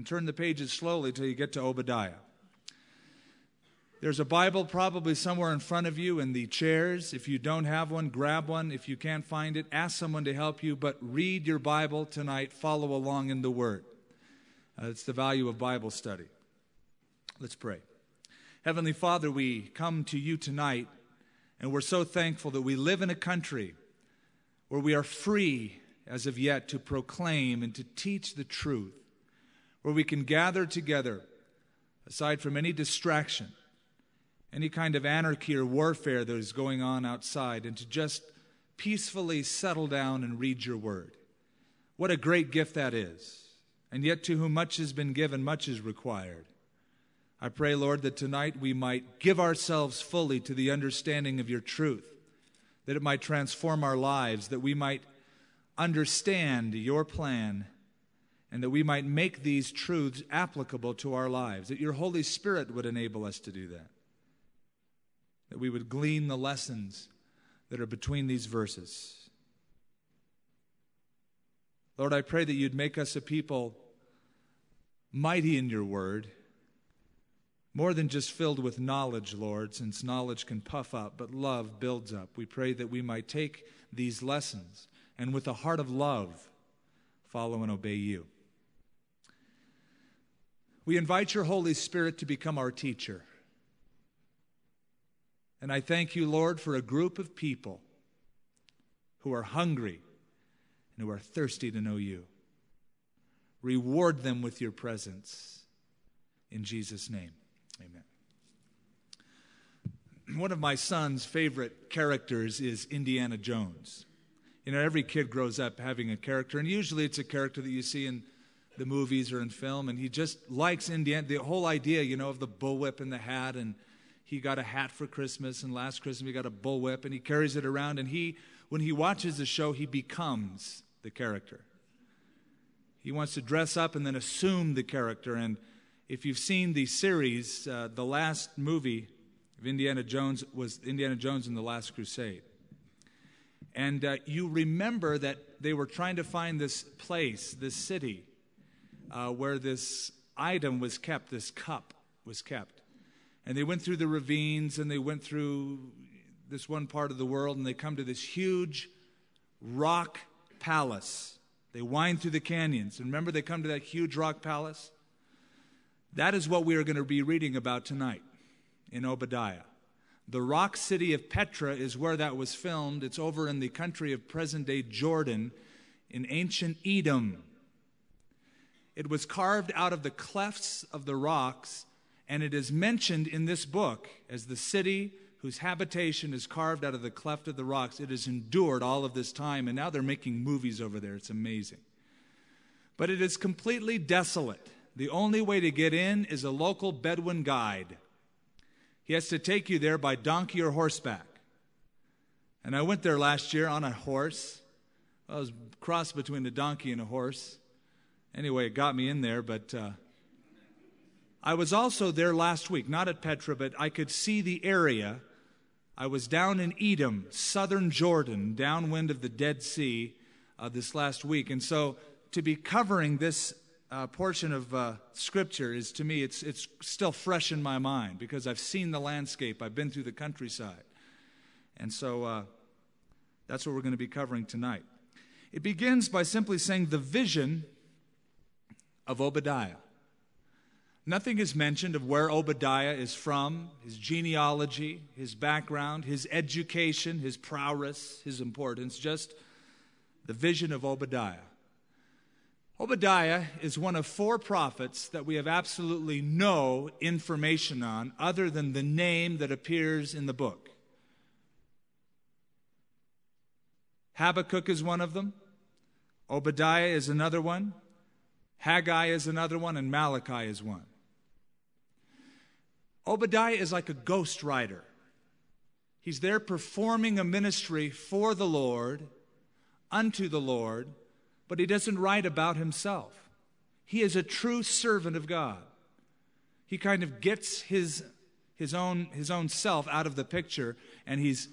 and turn the pages slowly till you get to Obadiah. There's a Bible probably somewhere in front of you in the chairs. If you don't have one, grab one. If you can't find it, ask someone to help you, but read your Bible tonight. Follow along in the Word. Uh, it's the value of Bible study. Let's pray. Heavenly Father, we come to you tonight, and we're so thankful that we live in a country where we are free as of yet to proclaim and to teach the truth, where we can gather together aside from any distraction any kind of anarchy or warfare that is going on outside and to just peacefully settle down and read your word. What a great gift that is. And yet, to whom much has been given, much is required. I pray, Lord, that tonight we might give ourselves fully to the understanding of your truth, that it might transform our lives, that we might understand your plan, and that we might make these truths applicable to our lives, that your Holy Spirit would enable us to do that that we would glean the lessons that are between these verses. Lord, I pray that you'd make us a people mighty in your word, more than just filled with knowledge, Lord, since knowledge can puff up, but love builds up. We pray that we might take these lessons and with a heart of love follow and obey you. We invite your Holy Spirit to become our teacher. And I thank you, Lord, for a group of people who are hungry and who are thirsty to know you. Reward them with your presence. In Jesus' name, amen. One of my son's favorite characters is Indiana Jones. You know, every kid grows up having a character, and usually it's a character that you see in the movies or in film, and he just likes Indiana. The whole idea, you know, of the bullwhip and the hat and he got a hat for Christmas, and last Christmas he got a bullwhip, and he carries it around. And he, when he watches the show, he becomes the character. He wants to dress up and then assume the character. And if you've seen the series, uh, the last movie of Indiana Jones was Indiana Jones and the Last Crusade. And uh, you remember that they were trying to find this place, this city, uh, where this item was kept, this cup was kept. And they went through the ravines and they went through this one part of the world and they come to this huge rock palace. They wind through the canyons. And remember, they come to that huge rock palace? That is what we are going to be reading about tonight in Obadiah. The rock city of Petra is where that was filmed. It's over in the country of present day Jordan in ancient Edom. It was carved out of the clefts of the rocks and it is mentioned in this book as the city whose habitation is carved out of the cleft of the rocks. It has endured all of this time, and now they're making movies over there. It's amazing. But it is completely desolate. The only way to get in is a local Bedouin guide. He has to take you there by donkey or horseback. And I went there last year on a horse. I was crossed between a donkey and a horse. Anyway, it got me in there, but uh, I was also there last week, not at Petra, but I could see the area. I was down in Edom, southern Jordan, downwind of the Dead Sea, uh, this last week. And so to be covering this uh, portion of uh, Scripture is, to me, it's, it's still fresh in my mind because I've seen the landscape, I've been through the countryside. And so uh, that's what we're going to be covering tonight. It begins by simply saying the vision of Obadiah. Nothing is mentioned of where Obadiah is from, his genealogy, his background, his education, his prowess, his importance, just the vision of Obadiah. Obadiah is one of four prophets that we have absolutely no information on other than the name that appears in the book. Habakkuk is one of them. Obadiah is another one. Haggai is another one, and Malachi is one. Obadiah is like a ghost writer. He's there performing a ministry for the Lord, unto the Lord, but he doesn't write about himself. He is a true servant of God. He kind of gets his, his, own, his own self out of the picture and he's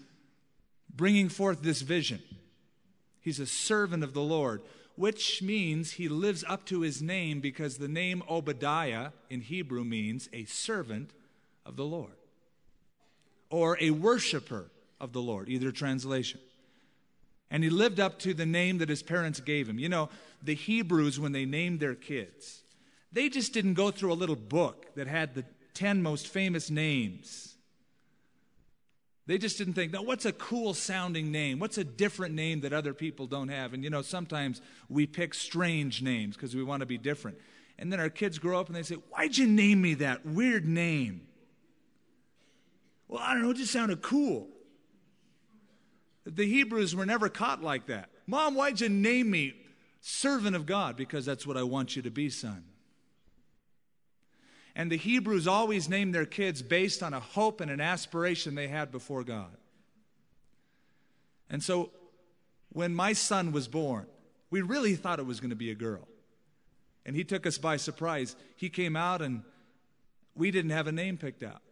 bringing forth this vision. He's a servant of the Lord. Which means he lives up to his name because the name Obadiah in Hebrew means a servant of the Lord or a worshiper of the Lord, either translation. And he lived up to the name that his parents gave him. You know, the Hebrews, when they named their kids, they just didn't go through a little book that had the 10 most famous names. They just didn't think, now, what's a cool sounding name? What's a different name that other people don't have? And you know, sometimes we pick strange names because we want to be different. And then our kids grow up and they say, Why'd you name me that weird name? Well, I don't know, it just sounded cool. The Hebrews were never caught like that. Mom, why'd you name me servant of God? Because that's what I want you to be, son. And the Hebrews always named their kids based on a hope and an aspiration they had before God. And so when my son was born, we really thought it was going to be a girl. And he took us by surprise. He came out and we didn't have a name picked out.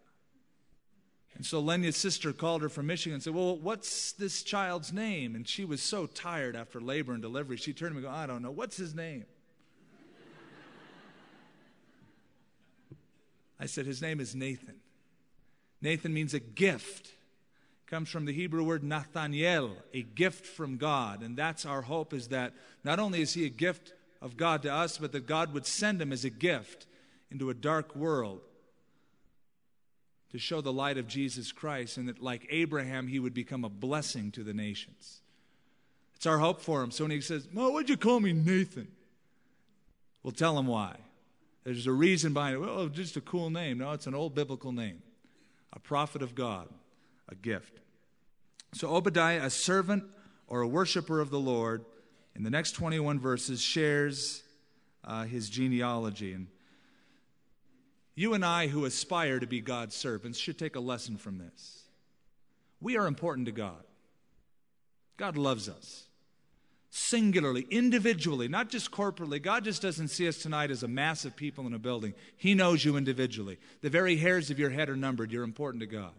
And so Lenya's sister called her from Michigan and said, Well, what's this child's name? And she was so tired after labor and delivery, she turned to me and go, I don't know. What's his name? I said, His name is Nathan. Nathan means a gift. It comes from the Hebrew word Nathaniel, a gift from God. And that's our hope is that not only is he a gift of God to us, but that God would send him as a gift into a dark world to show the light of Jesus Christ, and that, like Abraham, he would become a blessing to the nations. It's our hope for him. So when he says, Well, why'd you call me Nathan? We'll tell him why. There's a reason behind it. Well, just a cool name. No, it's an old biblical name. A prophet of God, a gift. So Obadiah, a servant or a worshiper of the Lord, in the next 21 verses, shares uh, his genealogy. And you and I, who aspire to be God's servants, should take a lesson from this. We are important to God. God loves us. Singularly, individually, not just corporately. God just doesn't see us tonight as a mass of people in a building. He knows you individually. The very hairs of your head are numbered. You're important to God.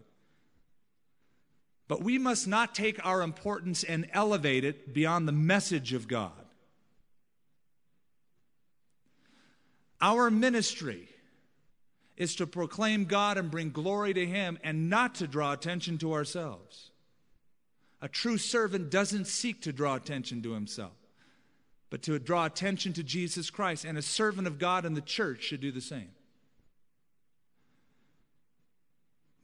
But we must not take our importance and elevate it beyond the message of God. Our ministry is to proclaim God and bring glory to Him and not to draw attention to ourselves. A true servant doesn't seek to draw attention to himself, but to draw attention to Jesus Christ. And a servant of God in the church should do the same.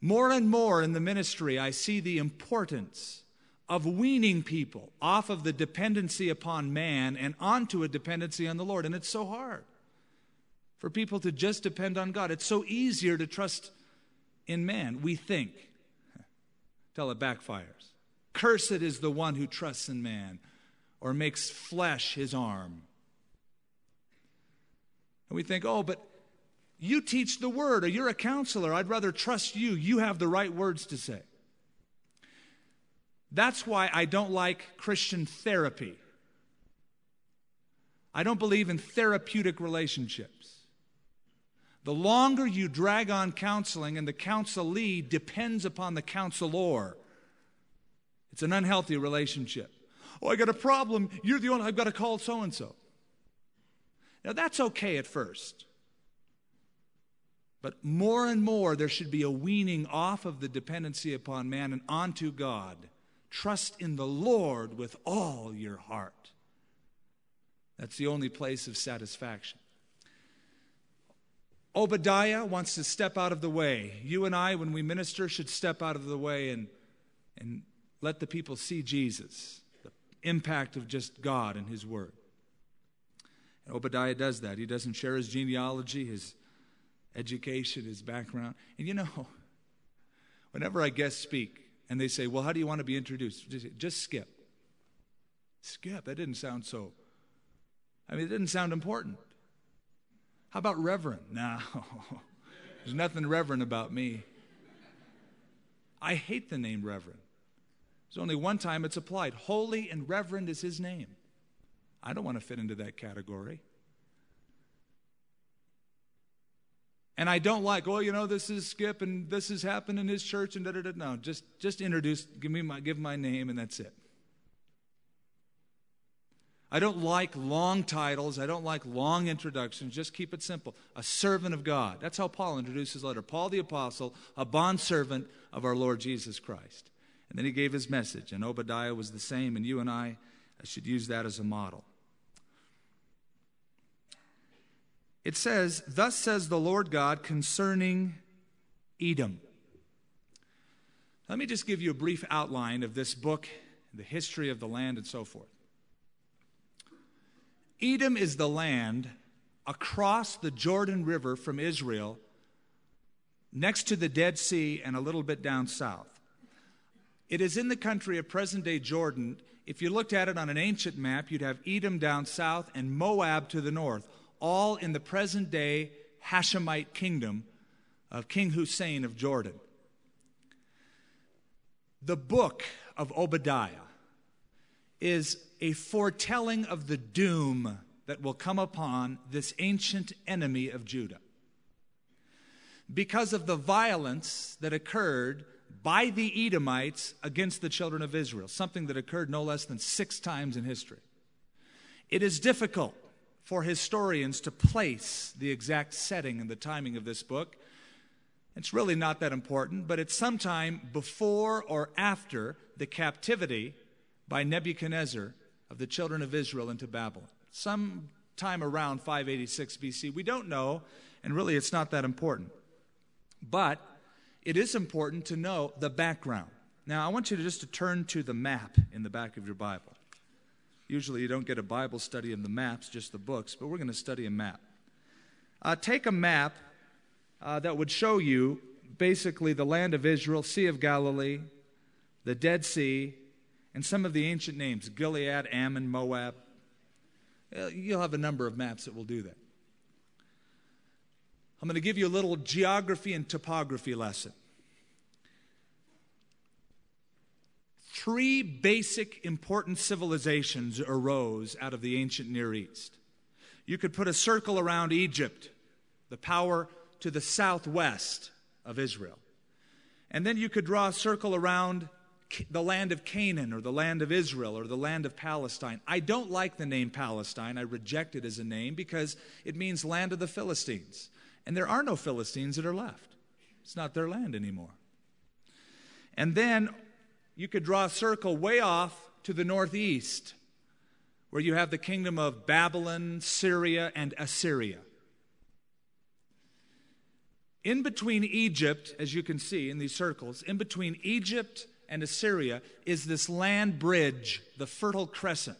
More and more in the ministry, I see the importance of weaning people off of the dependency upon man and onto a dependency on the Lord. And it's so hard for people to just depend on God. It's so easier to trust in man, we think, till it backfires. Cursed is the one who trusts in man or makes flesh his arm. And we think, oh, but you teach the word or you're a counselor. I'd rather trust you. You have the right words to say. That's why I don't like Christian therapy. I don't believe in therapeutic relationships. The longer you drag on counseling and the counselee depends upon the counselor, it's an unhealthy relationship. Oh, I got a problem. You're the only, I've got to call so and so. Now, that's okay at first. But more and more, there should be a weaning off of the dependency upon man and onto God. Trust in the Lord with all your heart. That's the only place of satisfaction. Obadiah wants to step out of the way. You and I, when we minister, should step out of the way and, and let the people see Jesus, the impact of just God and His Word. And Obadiah does that. He doesn't share his genealogy, his education, his background. And you know, whenever I guest speak and they say, Well, how do you want to be introduced? Just, just skip. Skip. That didn't sound so. I mean, it didn't sound important. How about reverend? No, there's nothing reverend about me. I hate the name reverend. There's only one time it's applied. Holy and reverend is his name. I don't want to fit into that category. And I don't like, oh, you know, this is Skip and this has happened in his church and da da da. No, just just introduce, give me my give my name and that's it. I don't like long titles. I don't like long introductions. Just keep it simple. A servant of God. That's how Paul introduces his letter. Paul the Apostle, a bondservant of our Lord Jesus Christ. And then he gave his message, and Obadiah was the same, and you and I should use that as a model. It says, Thus says the Lord God concerning Edom. Let me just give you a brief outline of this book, the history of the land, and so forth. Edom is the land across the Jordan River from Israel, next to the Dead Sea and a little bit down south. It is in the country of present day Jordan. If you looked at it on an ancient map, you'd have Edom down south and Moab to the north, all in the present day Hashemite kingdom of King Hussein of Jordan. The book of Obadiah is a foretelling of the doom that will come upon this ancient enemy of Judah. Because of the violence that occurred by the Edomites against the children of Israel, something that occurred no less than six times in history. It is difficult for historians to place the exact setting and the timing of this book. It's really not that important, but it's sometime before or after the captivity by Nebuchadnezzar of the children of Israel into Babylon. Sometime around 586 BC. We don't know, and really it's not that important. But it is important to know the background. Now, I want you to just to turn to the map in the back of your Bible. Usually, you don't get a Bible study of the maps, just the books, but we're going to study a map. Uh, take a map uh, that would show you basically the land of Israel, Sea of Galilee, the Dead Sea, and some of the ancient names Gilead, Ammon, Moab. You'll have a number of maps that will do that. I'm going to give you a little geography and topography lesson. Three basic important civilizations arose out of the ancient Near East. You could put a circle around Egypt, the power to the southwest of Israel. And then you could draw a circle around the land of Canaan or the land of Israel or the land of Palestine. I don't like the name Palestine. I reject it as a name because it means land of the Philistines. And there are no Philistines that are left. It's not their land anymore. And then you could draw a circle way off to the northeast, where you have the kingdom of Babylon, Syria, and Assyria. In between Egypt, as you can see in these circles, in between Egypt and Assyria is this land bridge, the Fertile Crescent,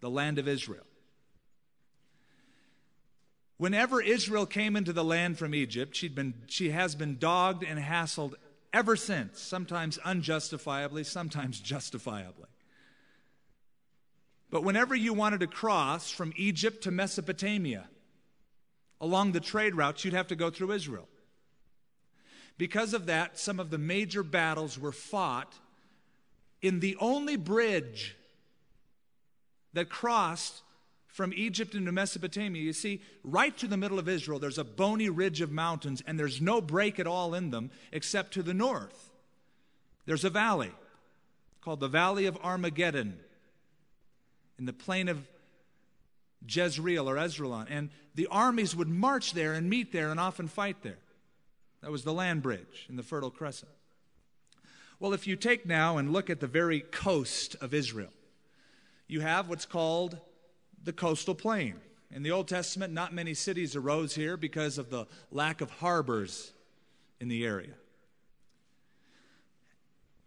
the land of Israel. Whenever Israel came into the land from Egypt, she'd been, she has been dogged and hassled ever since, sometimes unjustifiably, sometimes justifiably. But whenever you wanted to cross from Egypt to Mesopotamia along the trade routes, you'd have to go through Israel. Because of that, some of the major battles were fought in the only bridge that crossed from Egypt into Mesopotamia, you see, right to the middle of Israel, there's a bony ridge of mountains, and there's no break at all in them except to the north. There's a valley called the Valley of Armageddon in the plain of Jezreel or Esdraelon. And the armies would march there and meet there and often fight there. That was the land bridge in the Fertile Crescent. Well, if you take now and look at the very coast of Israel, you have what's called the coastal plain. In the Old Testament, not many cities arose here because of the lack of harbors in the area.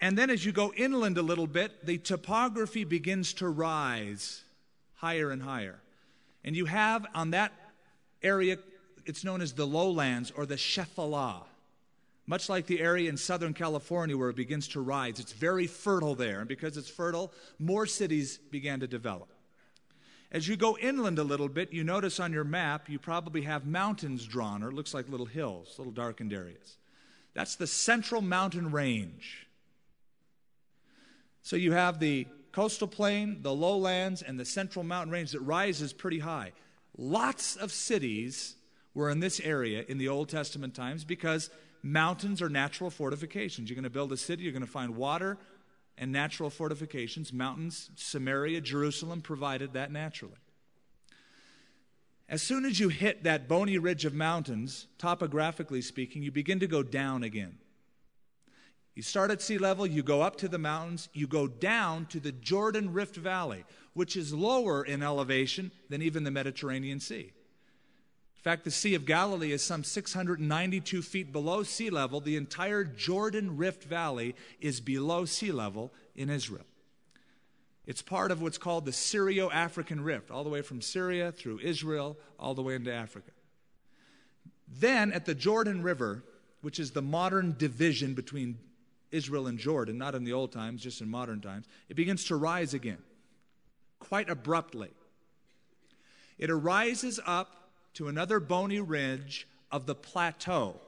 And then as you go inland a little bit, the topography begins to rise higher and higher. And you have on that area, it's known as the lowlands or the Shephelah. Much like the area in Southern California where it begins to rise, it's very fertile there. And because it's fertile, more cities began to develop. As you go inland a little bit, you notice on your map you probably have mountains drawn, or it looks like little hills, little darkened areas. That's the central mountain range. So you have the coastal plain, the lowlands, and the central mountain range that rises pretty high. Lots of cities were in this area in the Old Testament times because mountains are natural fortifications. You're going to build a city, you're going to find water and natural fortifications. Mountains, Samaria, Jerusalem provided that naturally. As soon as you hit that bony ridge of mountains, topographically speaking, you begin to go down again. You start at sea level, you go up to the mountains, you go down to the Jordan Rift Valley, which is lower in elevation than even the Mediterranean Sea. In fact, the Sea of Galilee is some 692 feet below sea level. The entire Jordan Rift Valley is below sea level in Israel. It's part of what's called the Syro African Rift, all the way from Syria through Israel, all the way into Africa. Then at the Jordan River, which is the modern division between Israel and Jordan, not in the old times, just in modern times, it begins to rise again, quite abruptly. It arises up to another bony ridge of the plateau.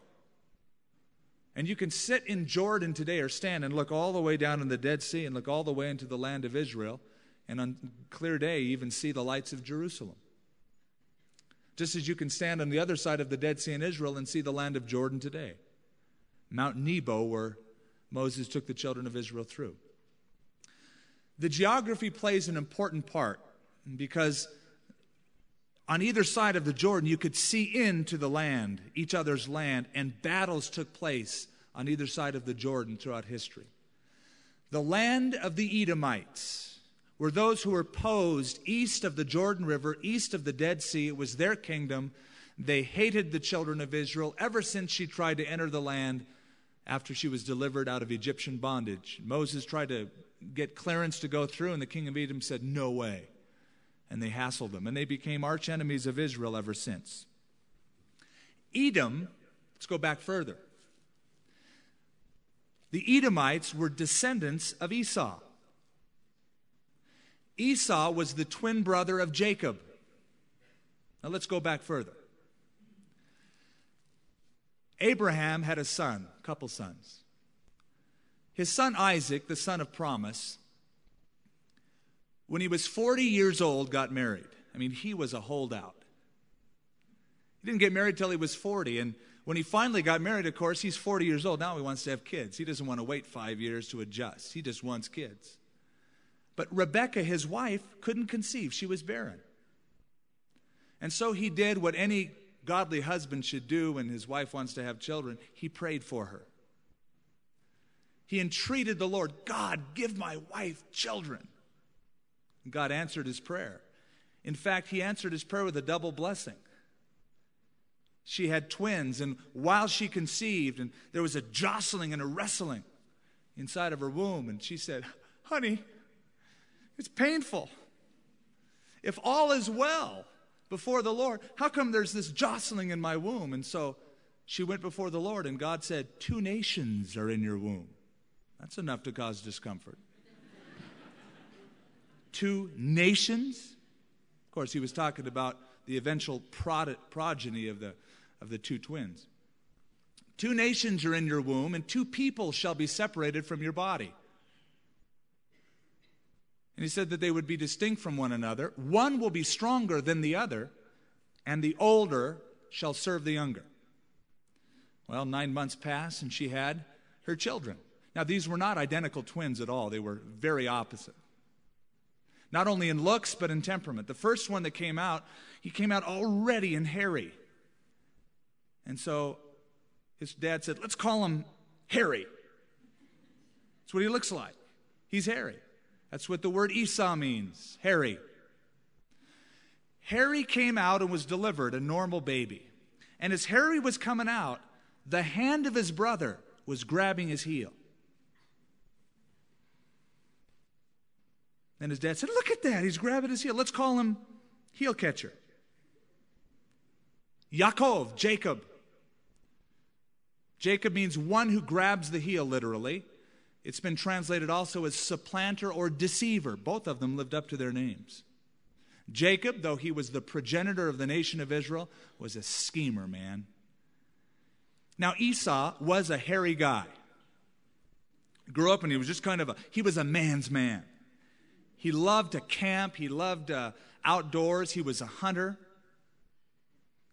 And you can sit in Jordan today or stand and look all the way down in the Dead Sea and look all the way into the land of Israel, and on clear day, even see the lights of Jerusalem. Just as you can stand on the other side of the Dead Sea in Israel and see the land of Jordan today. Mount Nebo, where Moses took the children of Israel through. The geography plays an important part because on either side of the Jordan, you could see into the land, each other's land, and battles took place on either side of the Jordan throughout history. The land of the Edomites were those who were posed east of the Jordan River, east of the Dead Sea. It was their kingdom. They hated the children of Israel ever since she tried to enter the land after she was delivered out of Egyptian bondage. Moses tried to get clearance to go through, and the king of Edom said, No way and they hassled them, and they became arch enemies of Israel ever since. Edom, let's go back further. The Edomites were descendants of Esau. Esau was the twin brother of Jacob. Now let's go back further. Abraham had a son, a couple sons. His son Isaac, the son of promise, when he was 40 years old, got married. I mean, he was a holdout. He didn't get married till he was 40. And when he finally got married, of course, he's 40 years old. Now he wants to have kids. He doesn't want to wait five years to adjust, he just wants kids. But Rebecca, his wife, couldn't conceive. She was barren. And so he did what any godly husband should do when his wife wants to have children he prayed for her. He entreated the Lord, God, give my wife children. God answered his prayer. In fact, he answered his prayer with a double blessing. She had twins, and while she conceived, and there was a jostling and a wrestling inside of her womb, and she said, Honey, it's painful. If all is well before the Lord, how come there's this jostling in my womb? And so she went before the Lord, and God said, Two nations are in your womb. That's enough to cause discomfort two nations. Of course, he was talking about the eventual progeny of the, of the two twins. Two nations are in your womb, and two people shall be separated from your body. And he said that they would be distinct from one another. One will be stronger than the other, and the older shall serve the younger. Well, nine months passed, and she had her children. Now, these were not identical twins at all, they were very opposite not only in looks, but in temperament. The first one that came out, he came out already in hairy. And so his dad said, Let's call him Harry. That's what he looks like. He's hairy. That's what the word Esau means hairy. Harry came out and was delivered, a normal baby. And as Harry was coming out, the hand of his brother was grabbing his heel. And his dad said, Look at that. He's grabbing his heel. Let's call him heel catcher. Yaakov, Jacob. Jacob means one who grabs the heel, literally. It's been translated also as supplanter or deceiver. Both of them lived up to their names. Jacob, though he was the progenitor of the nation of Israel, was a schemer, man. Now, Esau was a hairy guy. Grew up and he was just kind of a, he was a man's man. He loved to camp, he loved uh, outdoors, he was a hunter.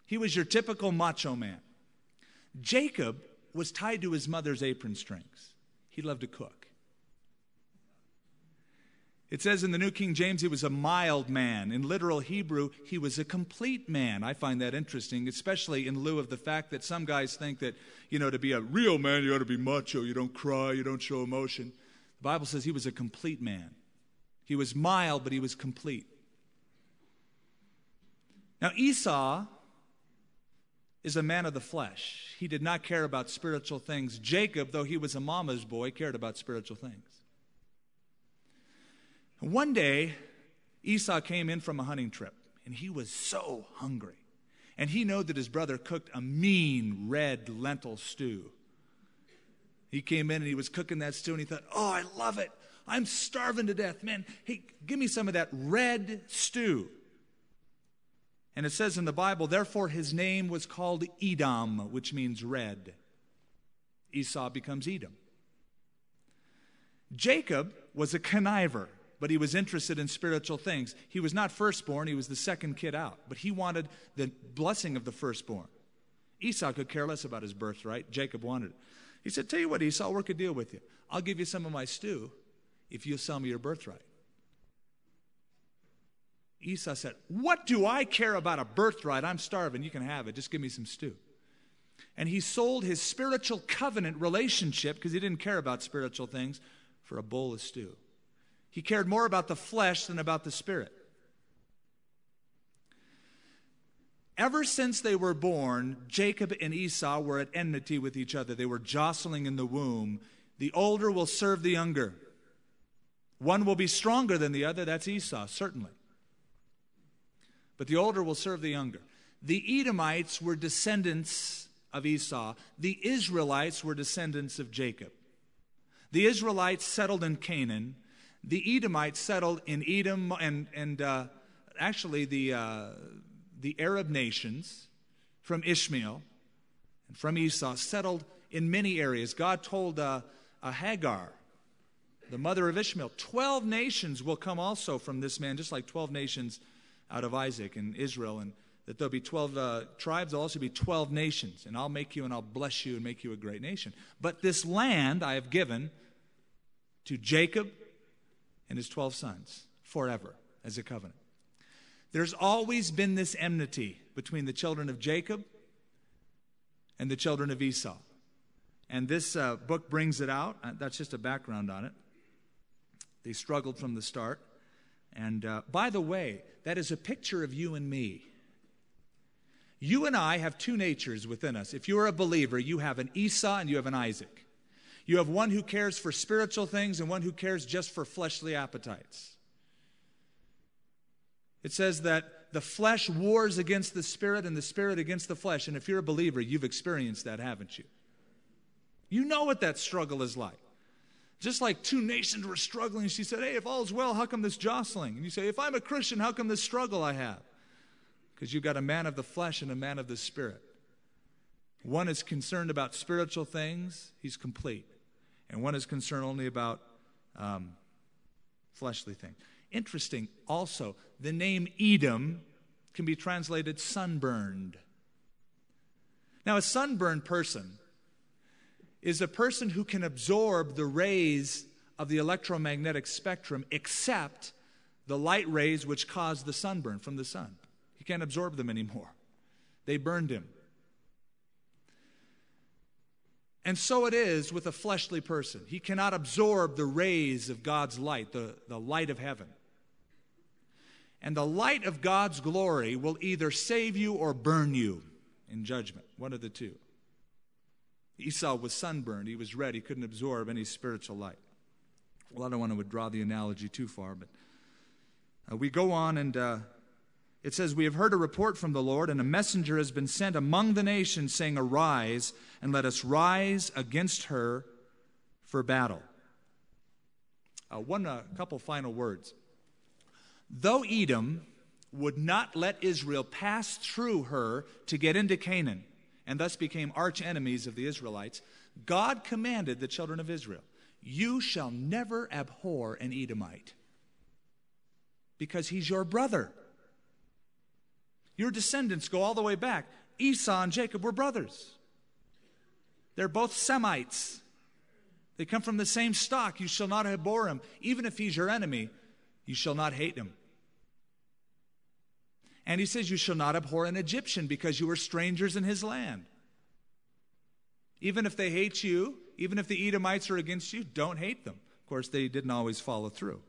He was your typical macho man. Jacob was tied to his mother's apron strings. He loved to cook. It says in the New King James, he was a mild man. In literal Hebrew, he was a complete man. I find that interesting, especially in lieu of the fact that some guys think that, you know, to be a real man, you ought to be macho. You don't cry, you don't show emotion. The Bible says he was a complete man. He was mild, but he was complete. Now, Esau is a man of the flesh. He did not care about spiritual things. Jacob, though he was a mama's boy, cared about spiritual things. One day, Esau came in from a hunting trip, and he was so hungry. And he knew that his brother cooked a mean red lentil stew. He came in and he was cooking that stew, and he thought, Oh, I love it. I'm starving to death. Man, hey, give me some of that red stew. And it says in the Bible, therefore his name was called Edom, which means red. Esau becomes Edom. Jacob was a conniver but he was interested in spiritual things. He was not firstborn, he was the second kid out, but he wanted the blessing of the firstborn. Esau could care less about his birthright. Jacob wanted it. He said, Tell you what, Esau, I'll work a deal with you. I'll give you some of my stew if you'll sell me your birthright. Esau said, What do I care about a birthright? I'm starving. You can have it. Just give me some stew. And he sold his spiritual covenant relationship, because he didn't care about spiritual things, for a bowl of stew. He cared more about the flesh than about the spirit. Ever since they were born, Jacob and Esau were at enmity with each other. They were jostling in the womb. The older will serve the younger. One will be stronger than the other, that's Esau, certainly. But the older will serve the younger. The Edomites were descendants of Esau, the Israelites were descendants of Jacob. The Israelites settled in Canaan, the Edomites settled in Edom and, and uh, actually the, uh, the Arab nations from Ishmael and from Esau settled in many areas. God told uh, Hagar, the mother of Ishmael, 12 nations will come also from this man, just like 12 nations out of Isaac and Israel. And that there'll be 12 uh, tribes, there'll also be 12 nations. And I'll make you and I'll bless you and make you a great nation. But this land I have given to Jacob and his 12 sons forever as a covenant. There's always been this enmity between the children of Jacob and the children of Esau. And this uh, book brings it out. Uh, that's just a background on it. They struggled from the start. And uh, by the way, that is a picture of you and me. You and I have two natures within us. If you're a believer, you have an Esau and you have an Isaac. You have one who cares for spiritual things and one who cares just for fleshly appetites. It says that the flesh wars against the spirit and the spirit against the flesh. And if you're a believer, you've experienced that, haven't you? You know what that struggle is like. Just like two nations were struggling, she said, Hey, if all's well, how come this jostling? And you say, If I'm a Christian, how come this struggle I have? Because you've got a man of the flesh and a man of the spirit. One is concerned about spiritual things, he's complete and one is concerned only about um, fleshly things. Interesting also, the name Edom can be translated sunburned. Now, a sunburned person is a person who can absorb the rays of the electromagnetic spectrum except the light rays which cause the sunburn from the sun. He can't absorb them anymore. They burned him. And so it is with a fleshly person. He cannot absorb the rays of God's light, the, the light of heaven. And the light of God's glory will either save you or burn you in judgment, one of the two. Esau was sunburned. He was red. He couldn't absorb any spiritual light. Well, I don't want to draw the analogy too far, but uh, we go on and uh, it says, We have heard a report from the Lord, and a messenger has been sent among the nations, saying, Arise, and let us rise against her for battle. Uh, one uh, couple final words. Though Edom would not let Israel pass through her to get into Canaan, and thus became arch enemies of the Israelites, God commanded the children of Israel, You shall never abhor an Edomite, because he's your brother. Your descendants go all the way back. Esau and Jacob were brothers. They're both Semites. They come from the same stock. You shall not abhor him, even if he's your enemy. You shall not hate him. And he says, You shall not abhor an Egyptian because you are strangers in his land. Even if they hate you, even if the Edomites are against you, don't hate them. Of course, they didn't always follow through.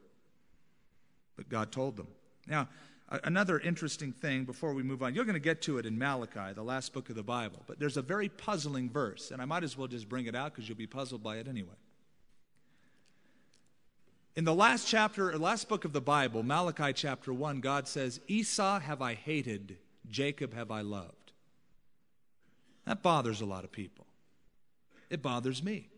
But God told them. Now, another interesting thing before we move on, you're going to get to it in Malachi, the last book of the Bible, but there's a very puzzling verse, and I might as well just bring it out because you'll be puzzled by it anyway. In the last chapter, or last book of the Bible, Malachi chapter 1, God says, Esau have I hated, Jacob have I loved. That bothers a lot of people. It bothers me.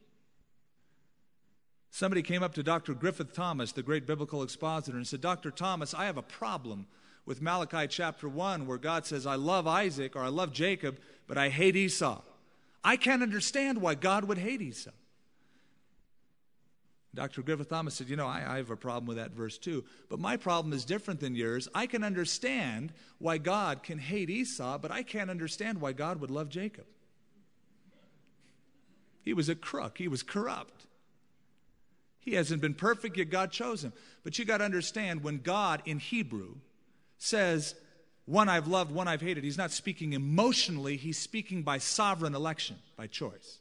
Somebody came up to Dr. Griffith Thomas, the great biblical expositor, and said, Dr. Thomas, I have a problem with Malachi chapter 1 where God says, I love Isaac or I love Jacob, but I hate Esau. I can't understand why God would hate Esau. Dr. Griffith Thomas said, You know, I, I, have a problem with that verse too, but my problem is different than yours. I can understand why God can hate Esau, but I can't understand why God would love Jacob. He was a crook, he was corrupt. He hasn't been perfect, yet God chose him. But you got to understand when God in Hebrew says, One I've loved, one I've hated, he's not speaking emotionally, he's speaking by sovereign election, by choice.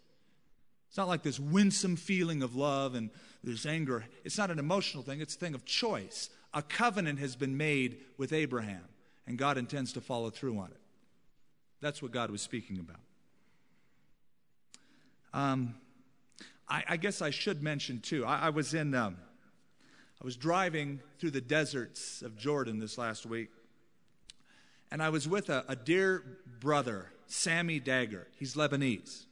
It's not like this winsome feeling of love and there's anger. It's not an emotional thing, it's a thing of choice. A covenant has been made with Abraham, and God intends to follow through on it. That's what God was speaking about. Um, I, I, guess I should mention too. I, I was in, um, I was driving through the deserts of Jordan this last week, and I was with a, a dear brother, Sammy Dagger. He's Lebanese.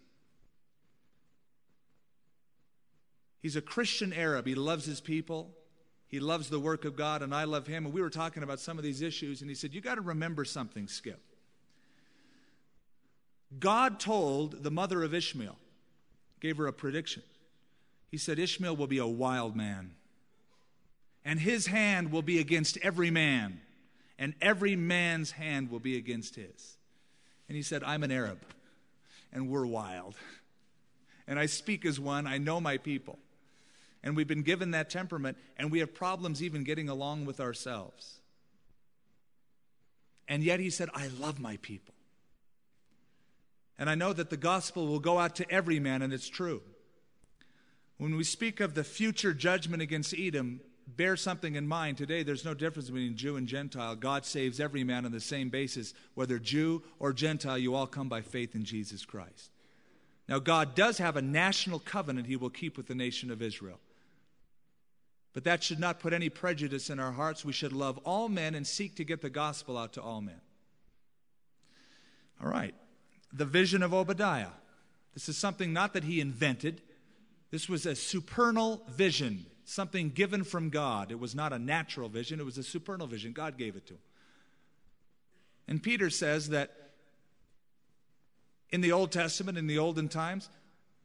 He's a Christian Arab. He loves his people. He loves the work of God, and I love him. And we were talking about some of these issues, and he said, You got to remember something, Skip. God told the mother of Ishmael, gave her a prediction. He said, Ishmael will be a wild man, and his hand will be against every man, and every man's hand will be against his. And he said, I'm an Arab, and we're wild. And I speak as one, I know my people. And we've been given that temperament, and we have problems even getting along with ourselves. And yet he said, I love my people. And I know that the gospel will go out to every man, and it's true. When we speak of the future judgment against Edom, bear something in mind. Today, there's no difference between Jew and Gentile. God saves every man on the same basis. Whether Jew or Gentile, you all come by faith in Jesus Christ. Now, God does have a national covenant he will keep with the nation of Israel. But that should not put any prejudice in our hearts. We should love all men and seek to get the gospel out to all men. All right. The vision of Obadiah. This is something not that he invented, this was a supernal vision, something given from God. It was not a natural vision, it was a supernal vision. God gave it to him. And Peter says that in the Old Testament, in the olden times,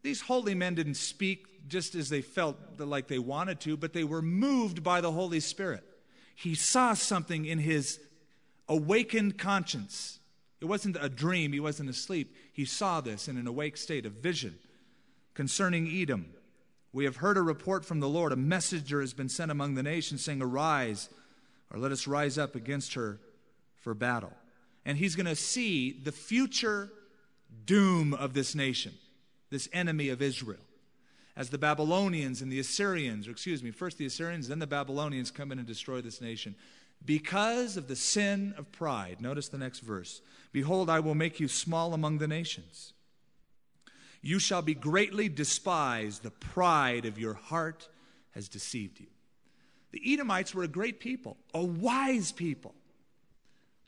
these holy men didn't speak just as they felt like they wanted to, but they were moved by the Holy Spirit. He saw something in his awakened conscience. It wasn't a dream, he wasn't asleep. He saw this in an awake state of vision concerning Edom. We have heard a report from the Lord. A messenger has been sent among the nations saying, Arise, or let us rise up against her for battle. And he's going to see the future doom of this nation, this enemy of Israel as the Babylonians and the Assyrians, or excuse me, first the Assyrians, then the Babylonians come in and destroy this nation. Because of the sin of pride, notice the next verse Behold, I will make you small among the nations. You shall be greatly despised. The pride of your heart has deceived you. The Edomites were a great people, a wise people.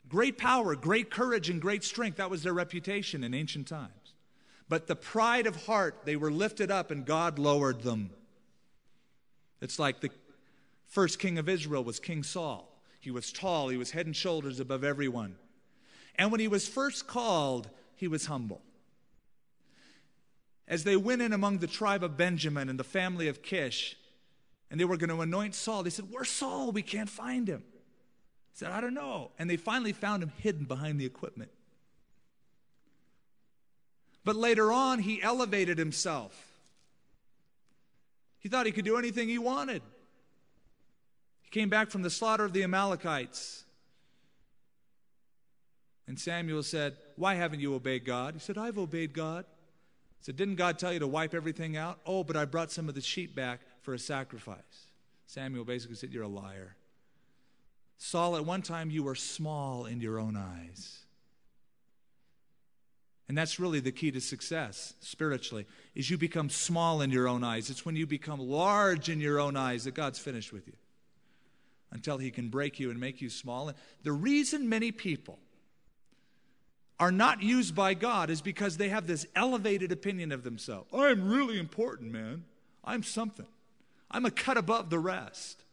Great power, great courage, and great strength. That was their reputation in ancient times. But the pride of heart, they were lifted up and God lowered them. It's like the first king of Israel was King Saul. He was tall, he was head and shoulders above everyone. And when he was first called, he was humble. As they went in among the tribe of Benjamin and the family of Kish, and they were going to anoint Saul, they said, Where's Saul? We can't find him. He said, I don't know. And they finally found him hidden behind the equipment. But later on, he elevated himself. He thought he could do anything he wanted. He came back from the slaughter of the Amalekites. And Samuel said, Why haven't you obeyed God? He said, I've obeyed God. He said, Didn't God tell you to wipe everything out? Oh, but I brought some of the sheep back for a sacrifice. Samuel basically said, You're a liar. Saul, at one time, you were small in your own eyes. And that's really the key to success spiritually, is you become small in your own eyes. It's when you become large in your own eyes that God's finished with you. Until he can break you and make you small. And The reason many people are not used by God is because they have this elevated opinion of themselves. I'm really important, man. I'm something. I'm a cut above the rest.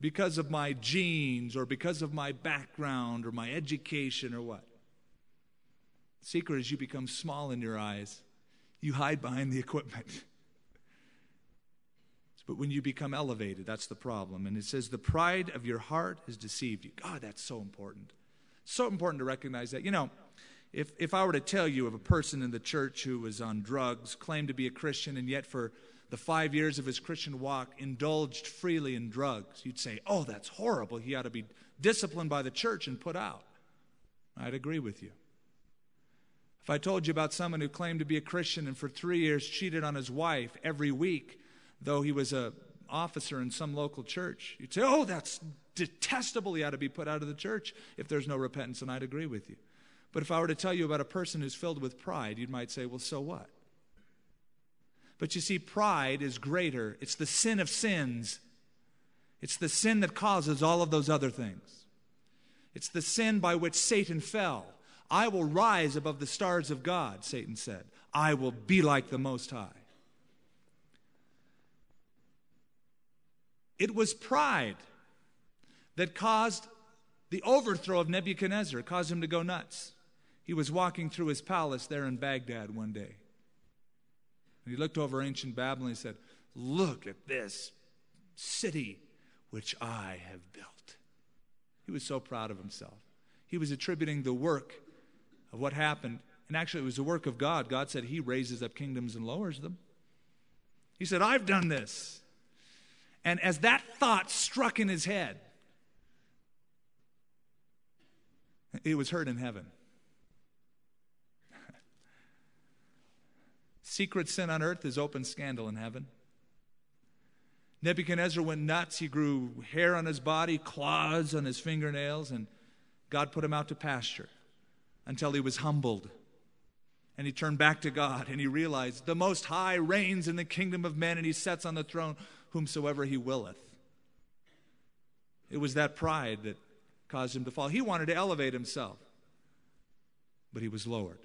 Because of my genes or because of my background or my education or what. Secret is you become small in your eyes. You hide behind the equipment. But when you become elevated, that's the problem. And it says, the pride of your heart has deceived you. God, that's so important. So important to recognize that. You know, if, if I were to tell you of a person in the church who was on drugs, claimed to be a Christian, and yet for the five years of his Christian walk indulged freely in drugs, you'd say, oh, that's horrible. He ought to be disciplined by the church and put out. I'd agree with you. If I told you about someone who claimed to be a Christian and for three years cheated on his wife every week, though he was a officer in some local church, you'd say, oh, that's detestable. He ought to be put out of the church if there's no repentance, and I'd agree with you. But if I were to tell you about a person who's filled with pride, you might say, well, so what? But you see, pride is greater. It's the sin of sins. It's the sin that causes all of those other things. It's the sin by which Satan fell. I will rise above the stars of God, Satan said. I will be like the Most High. It was pride that caused the overthrow of Nebuchadnezzar, caused him to go nuts. He was walking through his palace there in Baghdad one day. And he looked over ancient Babylon and he said, Look at this city which I have built. He was so proud of himself. He was attributing the work of what happened, and actually it was the work of God. God said he raises up kingdoms and lowers them. He said, I've done this. And as that thought struck in his head, it was heard in heaven. Secret sin on earth is open scandal in heaven. Nebuchadnezzar went nuts. He grew hair on his body, claws on his fingernails, and God put him out to pasture until he was humbled. And he turned back to God and he realized the Most High reigns in the kingdom of men and he sits on the throne whomsoever he willeth. It was that pride that caused him to fall. He wanted to elevate himself, but he was lowered.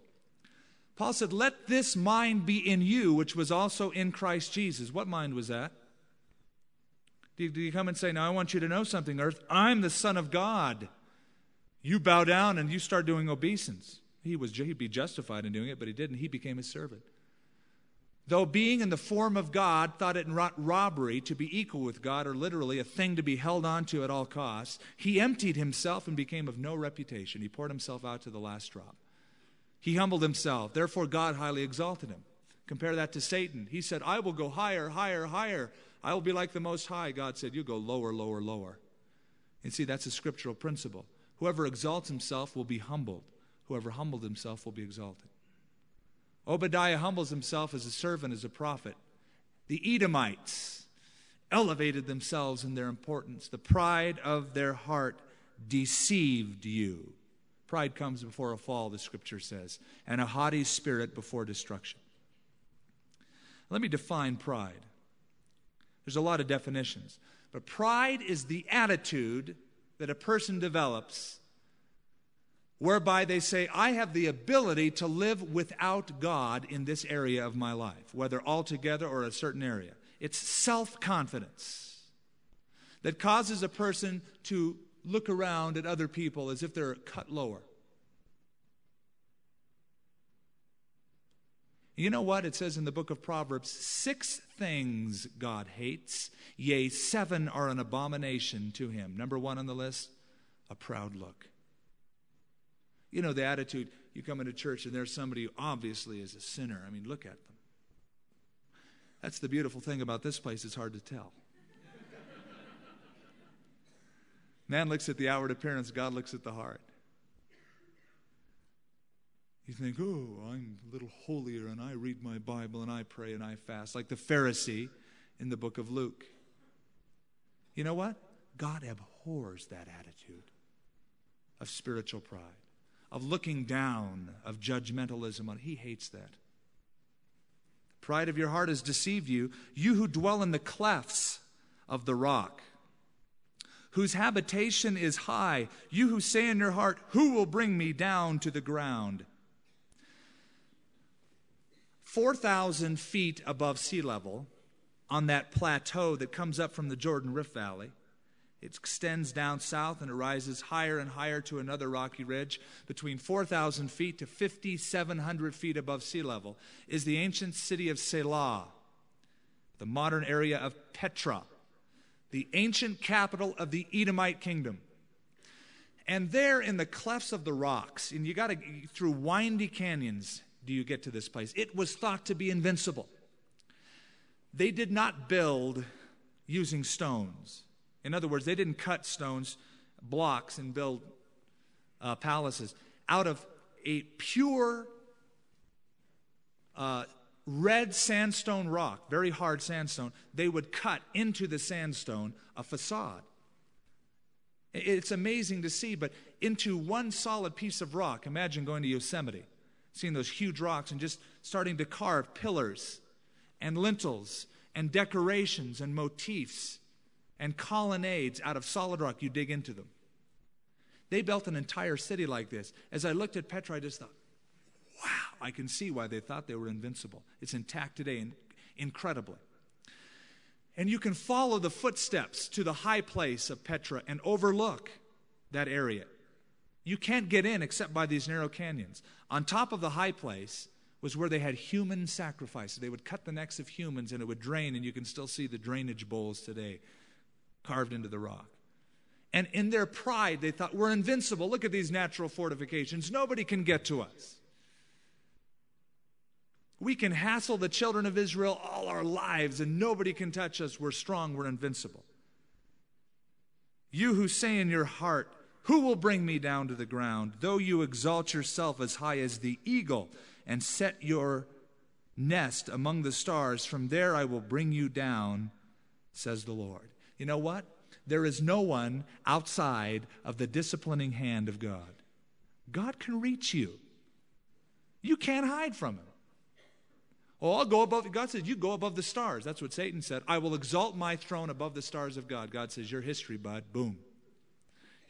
Paul said, Let this mind be in you, which was also in Christ Jesus. What mind was that? Do you come and say, Now I want you to know something, earth? I'm the Son of God. You bow down and you start doing obeisance. He was, he'd be justified in doing it, but he didn't. He became his servant. Though being in the form of God, thought it not robbery to be equal with God, or literally a thing to be held on to at all costs, he emptied himself and became of no reputation. He poured himself out to the last drop. He humbled himself. Therefore, God highly exalted him. Compare that to Satan. He said, I will go higher, higher, higher. I will be like the Most High. God said, You go lower, lower, lower. And see, that's a scriptural principle. Whoever exalts himself will be humbled, whoever humbled himself will be exalted. Obadiah humbles himself as a servant, as a prophet. The Edomites elevated themselves in their importance. The pride of their heart deceived you. Pride comes before a fall, the scripture says, and a haughty spirit before destruction. Let me define pride. There's a lot of definitions, but pride is the attitude that a person develops whereby they say, I have the ability to live without God in this area of my life, whether altogether or a certain area. It's self confidence that causes a person to look around at other people as if they're cut lower. You know what? It says in the book of Proverbs six things God hates, yea, seven are an abomination to him. Number one on the list, a proud look. You know, the attitude you come into church and there's somebody who obviously is a sinner. I mean, look at them. That's the beautiful thing about this place, it's hard to tell. Man looks at the outward appearance, God looks at the heart. You think, oh, I'm a little holier and I read my Bible and I pray and I fast, like the Pharisee in the book of Luke. You know what? God abhors that attitude of spiritual pride, of looking down, of judgmentalism. He hates that. Pride of your heart has deceived you, you who dwell in the clefts of the rock, whose habitation is high, you who say in your heart, Who will bring me down to the ground? 4,000 feet above sea level, on that plateau that comes up from the Jordan Rift Valley. It extends down south and it rises higher and higher to another rocky ridge between 4,000 feet to 5,700 feet above sea level is the ancient city of Selah, the modern area of Petra, the ancient capital of the Edomite kingdom. And there in the clefts of the rocks, and you got to through windy canyons do you get to this place. It was thought to be invincible. They did not build using stones. In other words, they didn't cut stones, blocks, and build uh, palaces. Out of a pure uh, red sandstone rock, very hard sandstone, they would cut into the sandstone a facade. It's amazing to see, but into one solid piece of rock, imagine going to Yosemite, seeing those huge rocks and just starting to carve pillars and lintels and decorations and motifs and colonnades out of solid rock. You dig into them. They built an entire city like this. As I looked at Petra, I just thought, wow, I can see why they thought they were invincible. It's intact today, and incredibly. And you can follow the footsteps to the high place of Petra and overlook that area. You can't get in except by these narrow canyons. On top of the high place was where they had human sacrifices. They would cut the necks of humans and it would drain, and you can still see the drainage bowls today carved into the rock. And in their pride, they thought, we're invincible. Look at these natural fortifications. Nobody can get to us. We can hassle the children of Israel all our lives, and nobody can touch us. We're strong, we're invincible. You who say in your heart, Who will bring me down to the ground? Though you exalt yourself as high as the eagle, and set your nest among the stars. From there I will bring you down, says the Lord. You know what? There is no one outside of the disciplining hand of God. God can reach you. You can't hide from him. Oh, I'll go above. God says, You go above the stars. That's what Satan said. I will exalt my throne above the stars of God. God says, You're history, bud. Boom.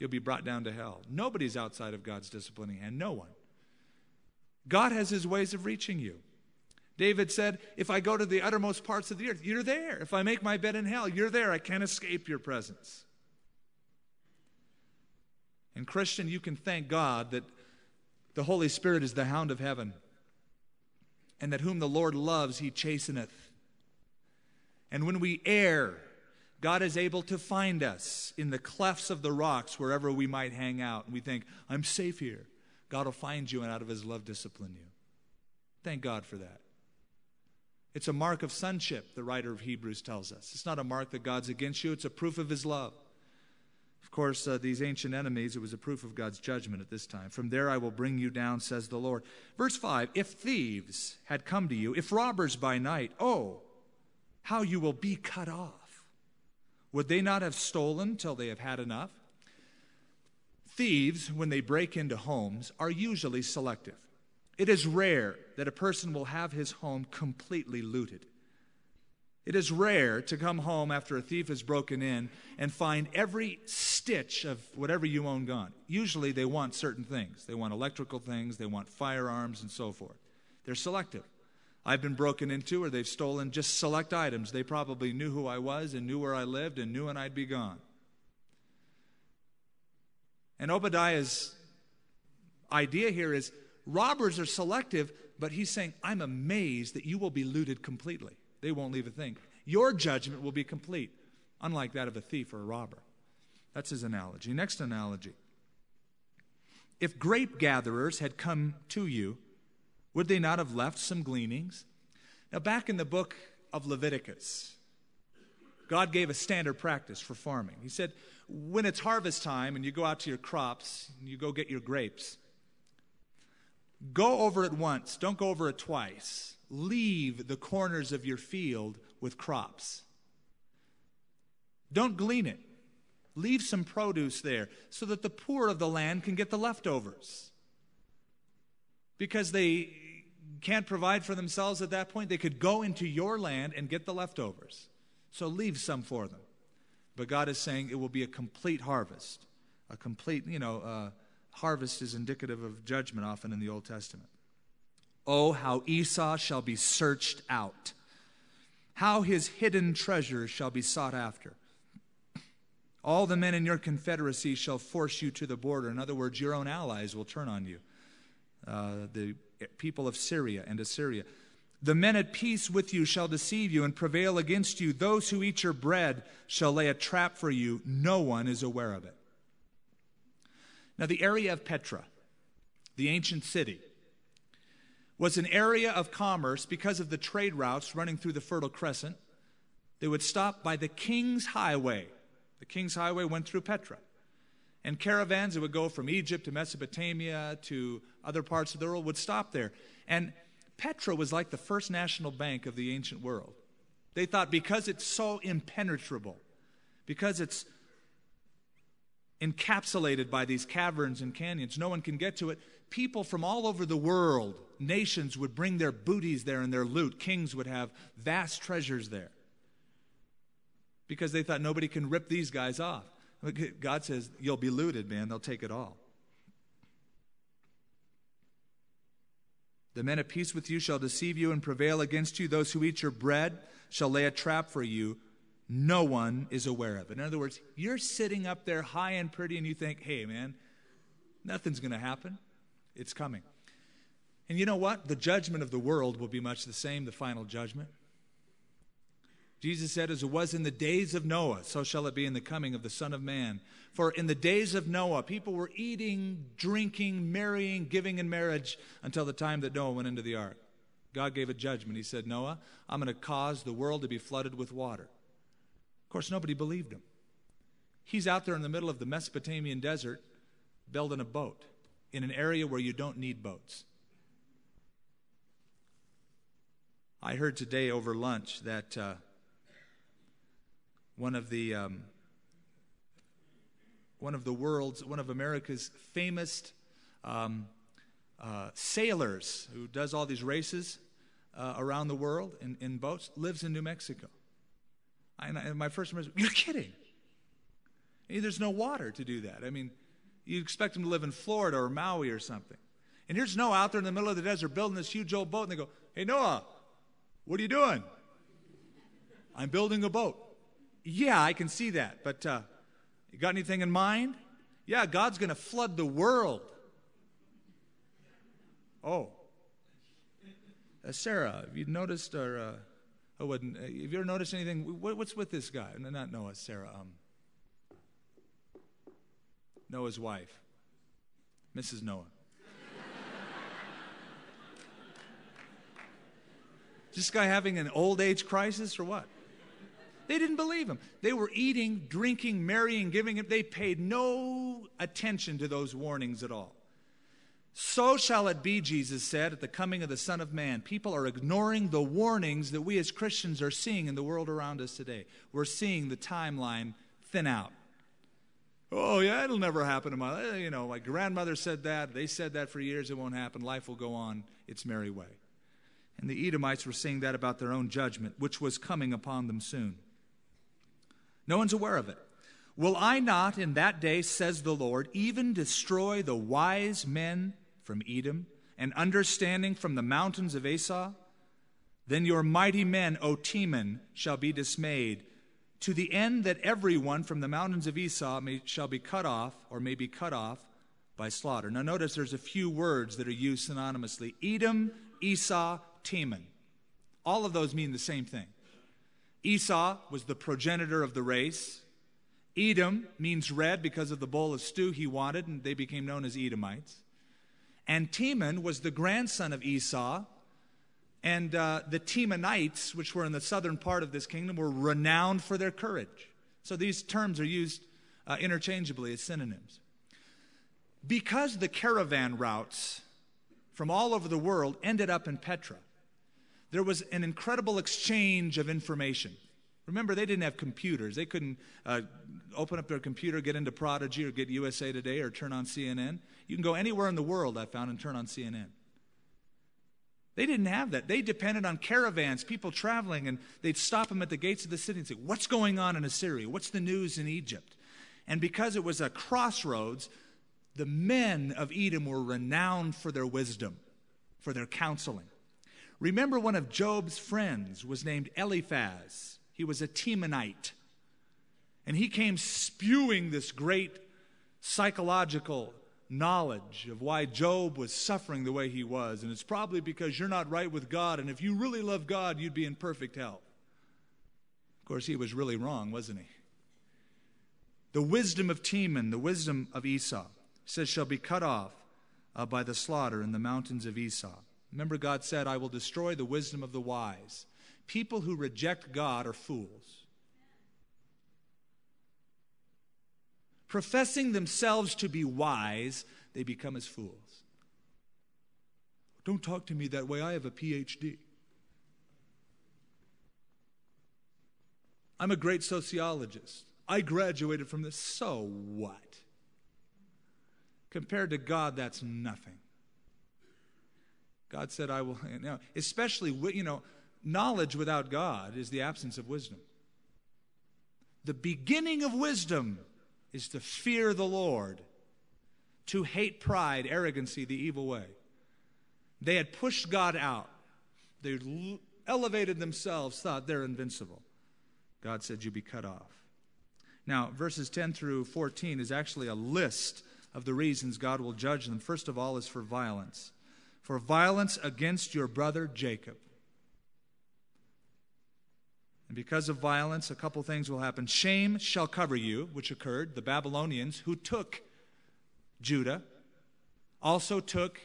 You'll be brought down to hell. Nobody's outside of God's disciplining hand. No one. God has his ways of reaching you. David said, If I go to the uttermost parts of the earth, you're there. If I make my bed in hell, you're there. I can't escape your presence. And, Christian, you can thank God that the Holy Spirit is the hound of heaven, and that whom the Lord loves, he chasteneth. And when we err, God is able to find us in the clefts of the rocks wherever we might hang out. And we think, I'm safe here. God will find you and out of his love discipline you. Thank God for that. It's a mark of sonship, the writer of Hebrews tells us. It's not a mark that God's against you, it's a proof of his love. Of course, uh, these ancient enemies, it was a proof of God's judgment at this time. From there I will bring you down, says the Lord. Verse 5 If thieves had come to you, if robbers by night, oh, how you will be cut off. Would they not have stolen till they have had enough? Thieves, when they break into homes, are usually selective. It is rare that a person will have his home completely looted. It is rare to come home after a thief has broken in and find every stitch of whatever you own gone. Usually they want certain things. They want electrical things, they want firearms, and so forth. They're selective. I've been broken into, or they've stolen just select items. They probably knew who I was and knew where I lived and knew when I'd be gone. And Obadiah's idea here is robbers are selective, but he's saying, I'm amazed that you will be looted completely. They won't leave a thing. Your judgment will be complete, unlike that of a thief or a robber. That's his analogy. Next analogy. If grape gatherers had come to you, would they not have left some gleanings? Now, back in the book of Leviticus, God gave a standard practice for farming. He said, when it's harvest time and you go out to your crops, and you go get your grapes, go over it once, don't go over it twice. Leave the corners of your field with crops. Don't glean it. Leave some produce there so that the poor of the land can get the leftovers. Because they can't provide for themselves at that point, they could go into your land and get the leftovers. So leave some for them. But God is saying it will be a complete harvest. A complete, you know, uh, harvest is indicative of judgment often in the Old Testament. Oh, how Esau shall be searched out, how his hidden treasures shall be sought after. All the men in your confederacy shall force you to the border. In other words, your own allies will turn on you. Uh, the people of Syria and Assyria. The men at peace with you shall deceive you and prevail against you. Those who eat your bread shall lay a trap for you. No one is aware of it. Now, the area of Petra, the ancient city, was an area of commerce because of the trade routes running through the Fertile Crescent. They would stop by the King's Highway. The King's Highway went through Petra. And caravans that would go from Egypt to Mesopotamia to other parts of the world would stop there. And Petra was like the first national bank of the ancient world. They thought because it's so impenetrable, because it's encapsulated by these caverns and canyons, no one can get to it. People from all over the world, nations would bring their booties there and their loot. Kings would have vast treasures there because they thought nobody can rip these guys off. God says, You'll be looted, man. They'll take it all. The men at peace with you shall deceive you and prevail against you. Those who eat your bread shall lay a trap for you. No one is aware of it. In other words, you're sitting up there high and pretty and you think, hey, man, nothing's going to happen. It's coming. And you know what? The judgment of the world will be much the same, the final judgment. Jesus said, As it was in the days of Noah, so shall it be in the coming of the Son of Man. For in the days of Noah, people were eating, drinking, marrying, giving in marriage until the time that Noah went into the ark. God gave a judgment. He said, Noah, I'm going to cause the world to be flooded with water. Of course, nobody believed him. He's out there in the middle of the Mesopotamian desert building a boat in an area where you don't need boats. I heard today over lunch that. Uh, one of the um, one of the world's one of America's famous um, uh, sailors who does all these races uh, around the world in, in boats lives in New Mexico. I, and my first impression, you're kidding. There's no water to do that. I mean, you expect him to live in Florida or Maui or something. And here's Noah out there in the middle of the desert building this huge old boat, and they go, Hey, Noah, what are you doing? I'm building a boat. Yeah, I can see that. But uh, you got anything in mind? Yeah, God's going to flood the world. Oh. Uh, Sarah, have you noticed, or, uh, oh, have you ever noticed anything? What, what's with this guy? No, not Noah, Sarah. Um, Noah's wife, Mrs. Noah. Is this guy having an old age crisis or what? They didn't believe him. They were eating, drinking, marrying, giving him. They paid no attention to those warnings at all. So shall it be, Jesus said, at the coming of the Son of Man. People are ignoring the warnings that we as Christians are seeing in the world around us today. We're seeing the timeline thin out. Oh, yeah, it'll never happen to my, you know, my grandmother said that. They said that for years. It won't happen. Life will go on its merry way. And the Edomites were saying that about their own judgment, which was coming upon them soon. No one's aware of it. Will I not in that day, says the Lord, even destroy the wise men from Edom and understanding from the mountains of Esau? Then your mighty men, O Teman, shall be dismayed, to the end that everyone from the mountains of Esau may, shall be cut off, or may be cut off by slaughter. Now, notice there's a few words that are used synonymously Edom, Esau, Teman. All of those mean the same thing. Esau was the progenitor of the race. Edom means red because of the bowl of stew he wanted, and they became known as Edomites. And Teman was the grandson of Esau, And uh, the Temanites, which were in the southern part of this kingdom, were renowned for their courage. So these terms are used uh, interchangeably as synonyms. Because the caravan routes from all over the world ended up in Petra, there was an incredible exchange of information. Remember, they didn't have computers. They couldn't uh, open up their computer, get into Prodigy or get USA Today or turn on CNN. You can go anywhere in the world, I found, and turn on CNN. They didn't have that. They depended on caravans, people traveling, and they'd stop them at the gates of the city and say, What's going on in Assyria? What's the news in Egypt? And because it was a crossroads, the men of Edom were renowned for their wisdom, for their counseling. Remember, one of Job's friends was named Eliphaz. He was a Temanite. And he came spewing this great psychological knowledge of why Job was suffering the way he was. And it's probably because you're not right with God. And if you really love God, you'd be in perfect health. Of course, he was really wrong, wasn't he? The wisdom of Teman, the wisdom of Esau, says, shall be cut off uh, by the slaughter in the mountains of Esau. Remember, God said, I will destroy the wisdom of the wise. People who reject God are fools. professing themselves to be wise, they become as fools. Don't talk to me that way. I have a PhD. I'm a great sociologist. I graduated from this. So what? Compared to God, that's nothing. God said, I will, you know, especially, you know, knowledge without God is the absence of wisdom. The beginning of wisdom is to fear the Lord, to hate pride, arrogancy, the evil way. They had pushed God out. They elevated themselves, thought they're invincible. God said, You be cut off. Now, verses 10 through 14 is actually a list of the reasons God will judge them. First of all, is for violence. For violence against your brother Jacob. And because of violence, a couple things will happen. Shame shall cover you, which occurred. The Babylonians who took Judah also took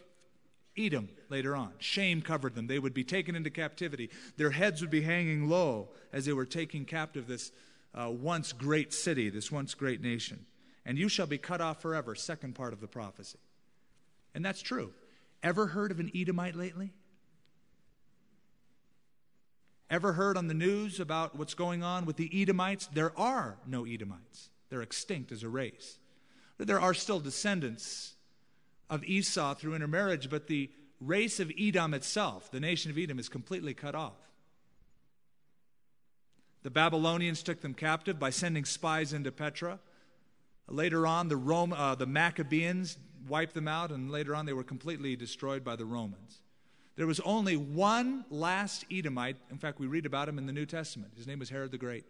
Edom later on. Shame covered them. They would be taken into captivity. Their heads would be hanging low as they were taking captive this uh, once great city, this once great nation. And you shall be cut off forever, second part of the prophecy. And that's true. Ever heard of an Edomite lately? Ever heard on the news about what's going on with the Edomites? There are no Edomites, they're extinct as a race. There are still descendants of Esau through intermarriage, but the race of Edom itself, the nation of Edom, is completely cut off. The Babylonians took them captive by sending spies into Petra. Later on, the, Rome, uh, the Maccabees wiped them out, and later on, they were completely destroyed by the Romans. There was only one last Edomite. In fact, we read about him in the New Testament. His name was Herod the Great.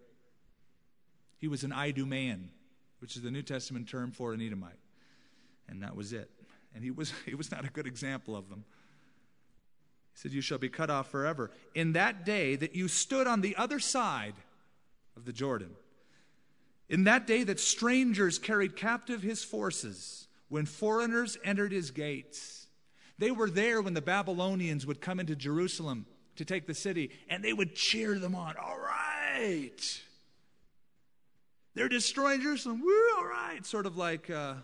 He was an Idumean, which is the New Testament term for an Edomite. And that was it. And he was, he was not a good example of them. He said, You shall be cut off forever. In that day that you stood on the other side of the Jordan, in that day that strangers carried captive his forces, when foreigners entered his gates, they were there when the Babylonians would come into Jerusalem to take the city, and they would cheer them on. All right. They're destroying Jerusalem. Woo, all right. Sort of like uh,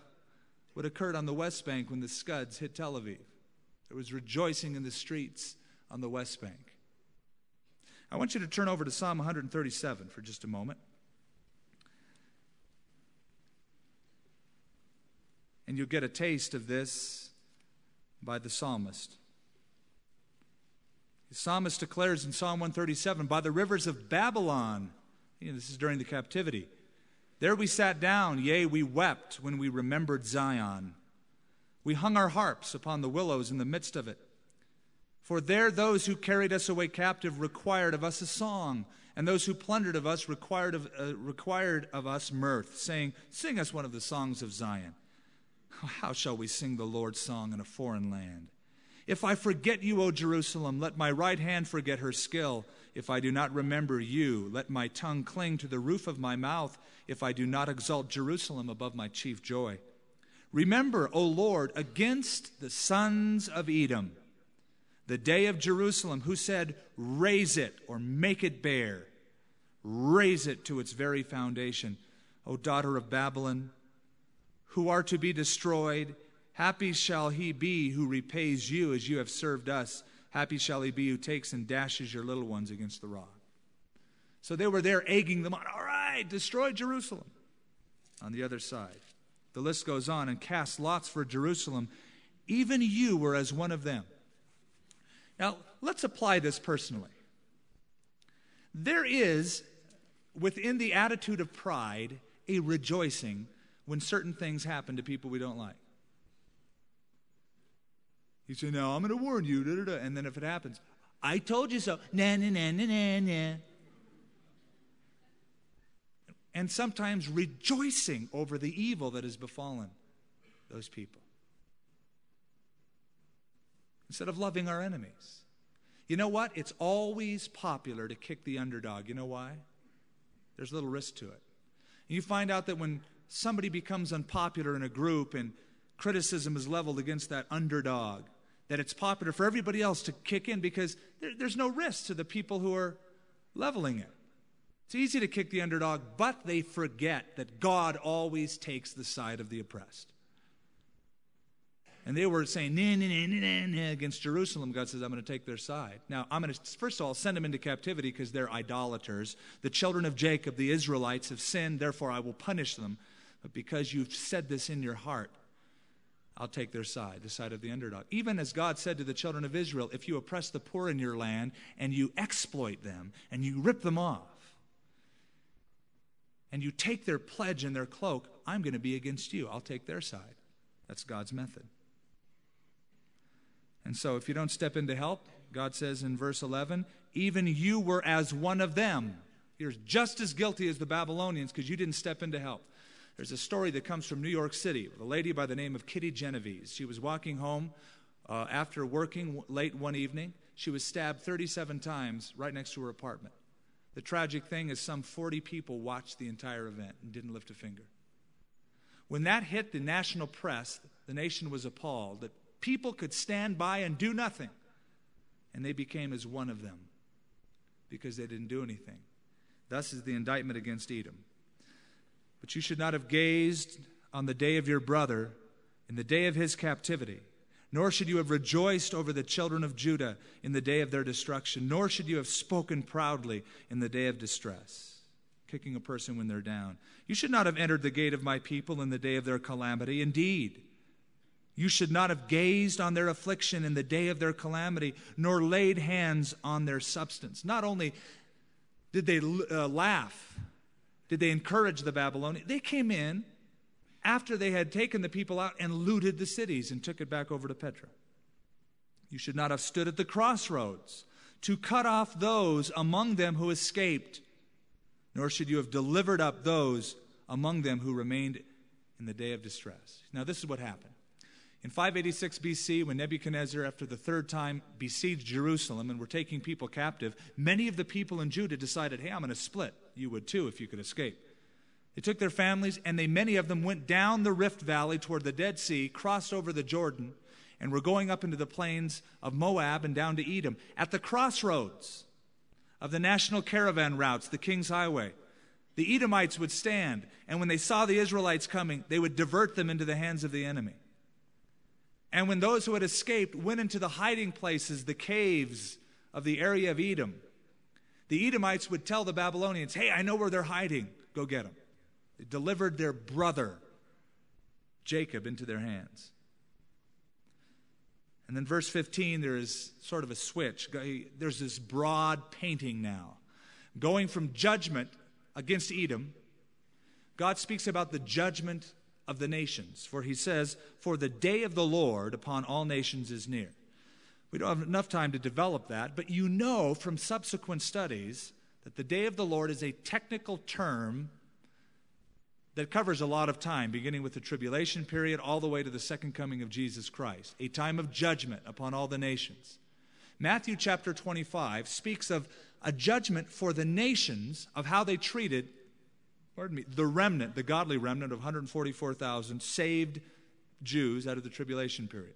what occurred on the West Bank when the Scuds hit Tel Aviv. There was rejoicing in the streets on the West Bank. I want you to turn over to Psalm 137 for just a moment. And you'll get a taste of this by the psalmist. The psalmist declares in Psalm 137 By the rivers of Babylon, you know, this is during the captivity, there we sat down, yea, we wept when we remembered Zion. We hung our harps upon the willows in the midst of it. For there those who carried us away captive required of us a song, and those who plundered of us required of, uh, required of us mirth, saying, Sing us one of the songs of Zion. How shall we sing the Lord's song in a foreign land? If I forget you, O Jerusalem, let my right hand forget her skill. If I do not remember you, let my tongue cling to the roof of my mouth. If I do not exalt Jerusalem above my chief joy. Remember, O Lord, against the sons of Edom, The day of Jerusalem, who said, Raze it or make it bare, raze it to its very foundation. O daughter of Babylon, who are to be destroyed, happy shall he be who repays you as you have served us. Happy shall he be who takes and dashes your little ones against the rock. So they were there egging them on. All right, destroy Jerusalem. On the other side, the list goes on and cast lots for Jerusalem. Even you were as one of them. Now, let's apply this personally. There is, within the attitude of pride, a rejoicing when certain things happen to people we don't like. You say, No, I'm going to warn you. Da, da, da. And then if it happens, I told you so. Nah, nah, nah, nah, nah, nah. And sometimes rejoicing over the evil that has befallen those people instead of loving our enemies. You know what? It's always popular to kick the underdog. You know why? There's little risk to it. You find out that when somebody becomes unpopular in a group and criticism is leveled against that underdog, that it's popular for everybody else to kick in because there, there's no risk to the people who are leveling it. It's easy to kick the underdog, but they forget that God always takes the side of the oppressed and they were saying nah, nah, nah, nah, against Jerusalem, God says, I'm going to take their side. Now, I'm going to, first of all, send them into captivity because they're idolaters. The children of Jacob, the Israelites, have sinned, therefore I will punish them. But because you've said this in your heart, I'll take their side, the side of the underdog. Even as God said to the children of Israel, if you oppress the poor in your land and you exploit them and you rip them off, and you take their pledge and their cloak, I'm going to be against you. I'll take their side. That's God's method. And so, if you don't step in to help, God says in verse 11, even you were as one of them. You're just as guilty as the Babylonians because you didn't step in to help. There's a story that comes from New York City a lady by the name of Kitty Genovese. She was walking home uh, after working late one evening. She was stabbed 37 times right next to her apartment. The tragic thing is, some 40 people watched the entire event and didn't lift a finger. When that hit the national press, the nation was appalled that people could stand by and do nothing. And they became as one of them because they didn't do anything. Thus is the indictment against Edom. But you should not have gazed on the day of your brother in the day of his captivity, nor should you have rejoiced over the children of Judah in the day of their destruction, nor should you have spoken proudly in the day of distress, kicking a person when they're down. You should not have entered the gate of my people in the day of their calamity. Indeed, you should not have gazed on their affliction in the day of their calamity, nor laid hands on their substance. Not only did they uh, laugh, did they encourage the Babylonians, they came in after they had taken the people out and looted the cities and took it back over to Petra. You should not have stood at the crossroads to cut off those among them who escaped, nor should you have delivered up those among them who remained in the day of distress. Now, this is what happened. In 586 BC, when Nebuchadnezzar, after the third time, besieged Jerusalem and were taking people captive, many of the people in Judah decided, hey, I'm going to split. You would too if you could escape. They took their families, and they, many of them went down the Rift Valley toward the Dead Sea, crossed over the Jordan, and were going up into the plains of Moab and down to Edom. At the crossroads of the national caravan routes, the King's Highway, the Edomites would stand, and when they saw the Israelites coming, they would divert them into the hands of the enemy. And when those who had escaped went into the hiding places, the caves of the area of Edom, the Edomites would tell the Babylonians, Hey, I know where they're hiding. Go get them. They delivered their brother, Jacob, into their hands. And then, verse 15, there is sort of a switch. There's this broad painting now. Going from judgment against Edom, God speaks about the judgment of the nations. For he says, For the day of the Lord upon all nations is near. We don't have enough time to develop that, but you know from subsequent studies that the day of the Lord is a technical term that covers a lot of time, beginning with the tribulation period all the way to the second coming of Jesus Christ, a time of judgment upon all the nations. Matthew chapter 25 speaks of a judgment for the nations of how they treated pardon me, the remnant, the godly remnant of 144,000 saved Jews out of the tribulation period.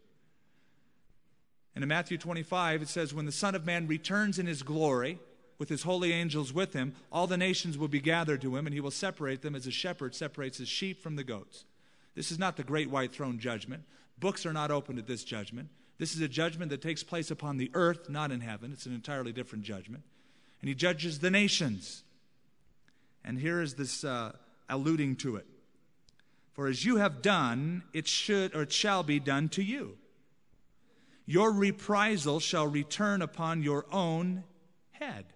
And in Matthew 25, it says, When the Son of Man returns in his glory, with his holy angels with him, all the nations will be gathered to him, and he will separate them as a shepherd separates his sheep from the goats. This is not the great white throne judgment. Books are not opened at this judgment. This is a judgment that takes place upon the earth, not in heaven. It's an entirely different judgment. And he judges the nations. And here is this uh, alluding to it. For as you have done, it should or it shall be done to you. Your reprisal shall return upon your own head.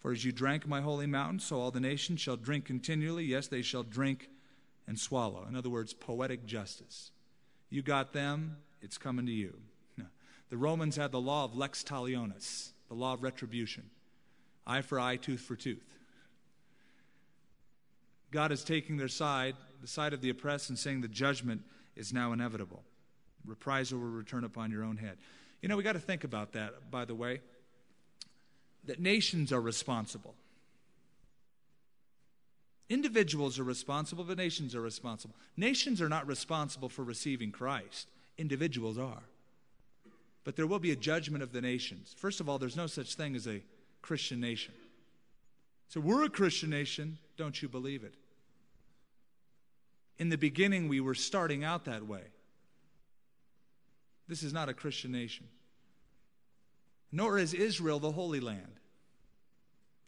For as you drank my holy mountain, so all the nations shall drink continually. Yes, they shall drink and swallow. In other words, poetic justice. You got them, it's coming to you. The Romans had the law of lex talionis, the law of retribution eye for eye, tooth for tooth. God is taking their side, the side of the oppressed, and saying the judgment is now inevitable. Reprisal will return upon your own head. You know, we got to think about that, by the way that nations are responsible. Individuals are responsible, but nations are responsible. Nations are not responsible for receiving Christ, individuals are. But there will be a judgment of the nations. First of all, there's no such thing as a Christian nation. So we're a Christian nation, don't you believe it? In the beginning, we were starting out that way. This is not a Christian nation nor is Israel the Holy Land.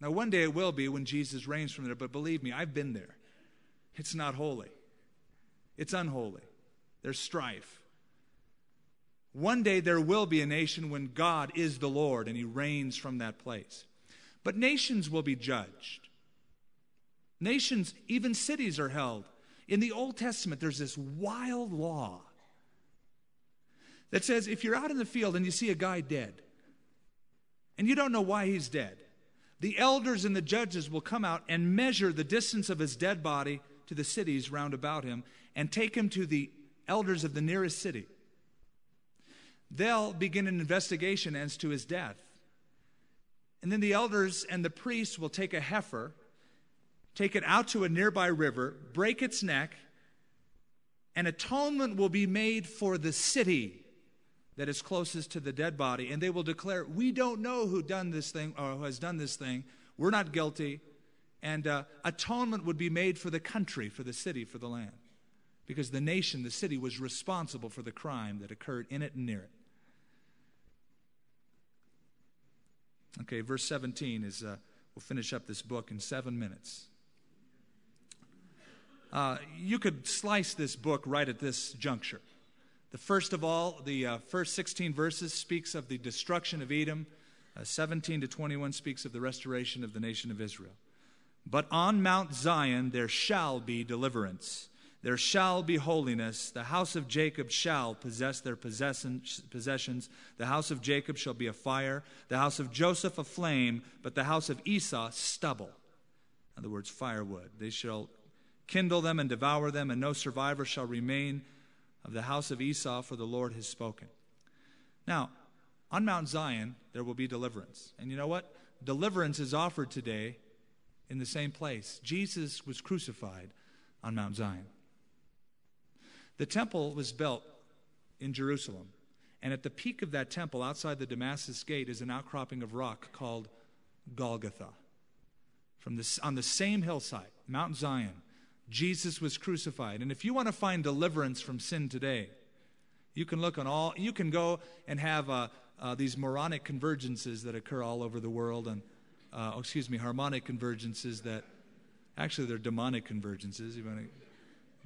Now, one day it will be when Jesus reigns from there, but believe me, I've been there. It's not holy, it's unholy. There's strife. One day there will be a nation when God is the Lord and he reigns from that place. But nations will be judged. Nations, even cities, are held. In the Old Testament, there's this wild law that says if you're out in the field and you see a guy dead, and you don't know why he's dead. The elders and the judges will come out and measure the distance of his dead body to the cities round about him and take him to the elders of the nearest city. They'll begin an investigation as to his death. And then the elders and the priests will take a heifer, take it out to a nearby river, break its neck, and atonement will be made for the city that is closest to the dead body, and they will declare, We don't know who done this thing or who has done this thing. We're not guilty. And uh, atonement would be made for the country, for the city, for the land. Because the nation, the city, was responsible for the crime that occurred in it and near it. Okay, verse 17 is, uh, we'll finish up this book in seven minutes. Uh, you could slice this book right at this juncture. The first of all, the uh, first 16 verses speaks of the destruction of Edom. Uh, 17 to 21 speaks of the restoration of the nation of Israel. But on Mount Zion there shall be deliverance. There shall be holiness. The house of Jacob shall possess their possessions. The house of Jacob shall be a fire. The house of Joseph a flame. But the house of Esau stubble. In other words, firewood. They shall kindle them and devour them, and no survivor shall remain of the house of Esau, for the Lord has spoken. Now, on Mount Zion, there will be deliverance. And you know what? Deliverance is offered today in the same place. Jesus was crucified on Mount Zion. The temple was built in Jerusalem. And at the peak of that temple, outside the Damascus gate, is an outcropping of rock called Golgotha. From this, on the same hillside, Mount Zion, Jesus was crucified. And if you want to find deliverance from sin today, you can look on all, you can go and have uh, uh, these moronic convergences that occur all over the world, and, uh, oh, excuse me, harmonic convergences that, actually, they're demonic convergences. You want to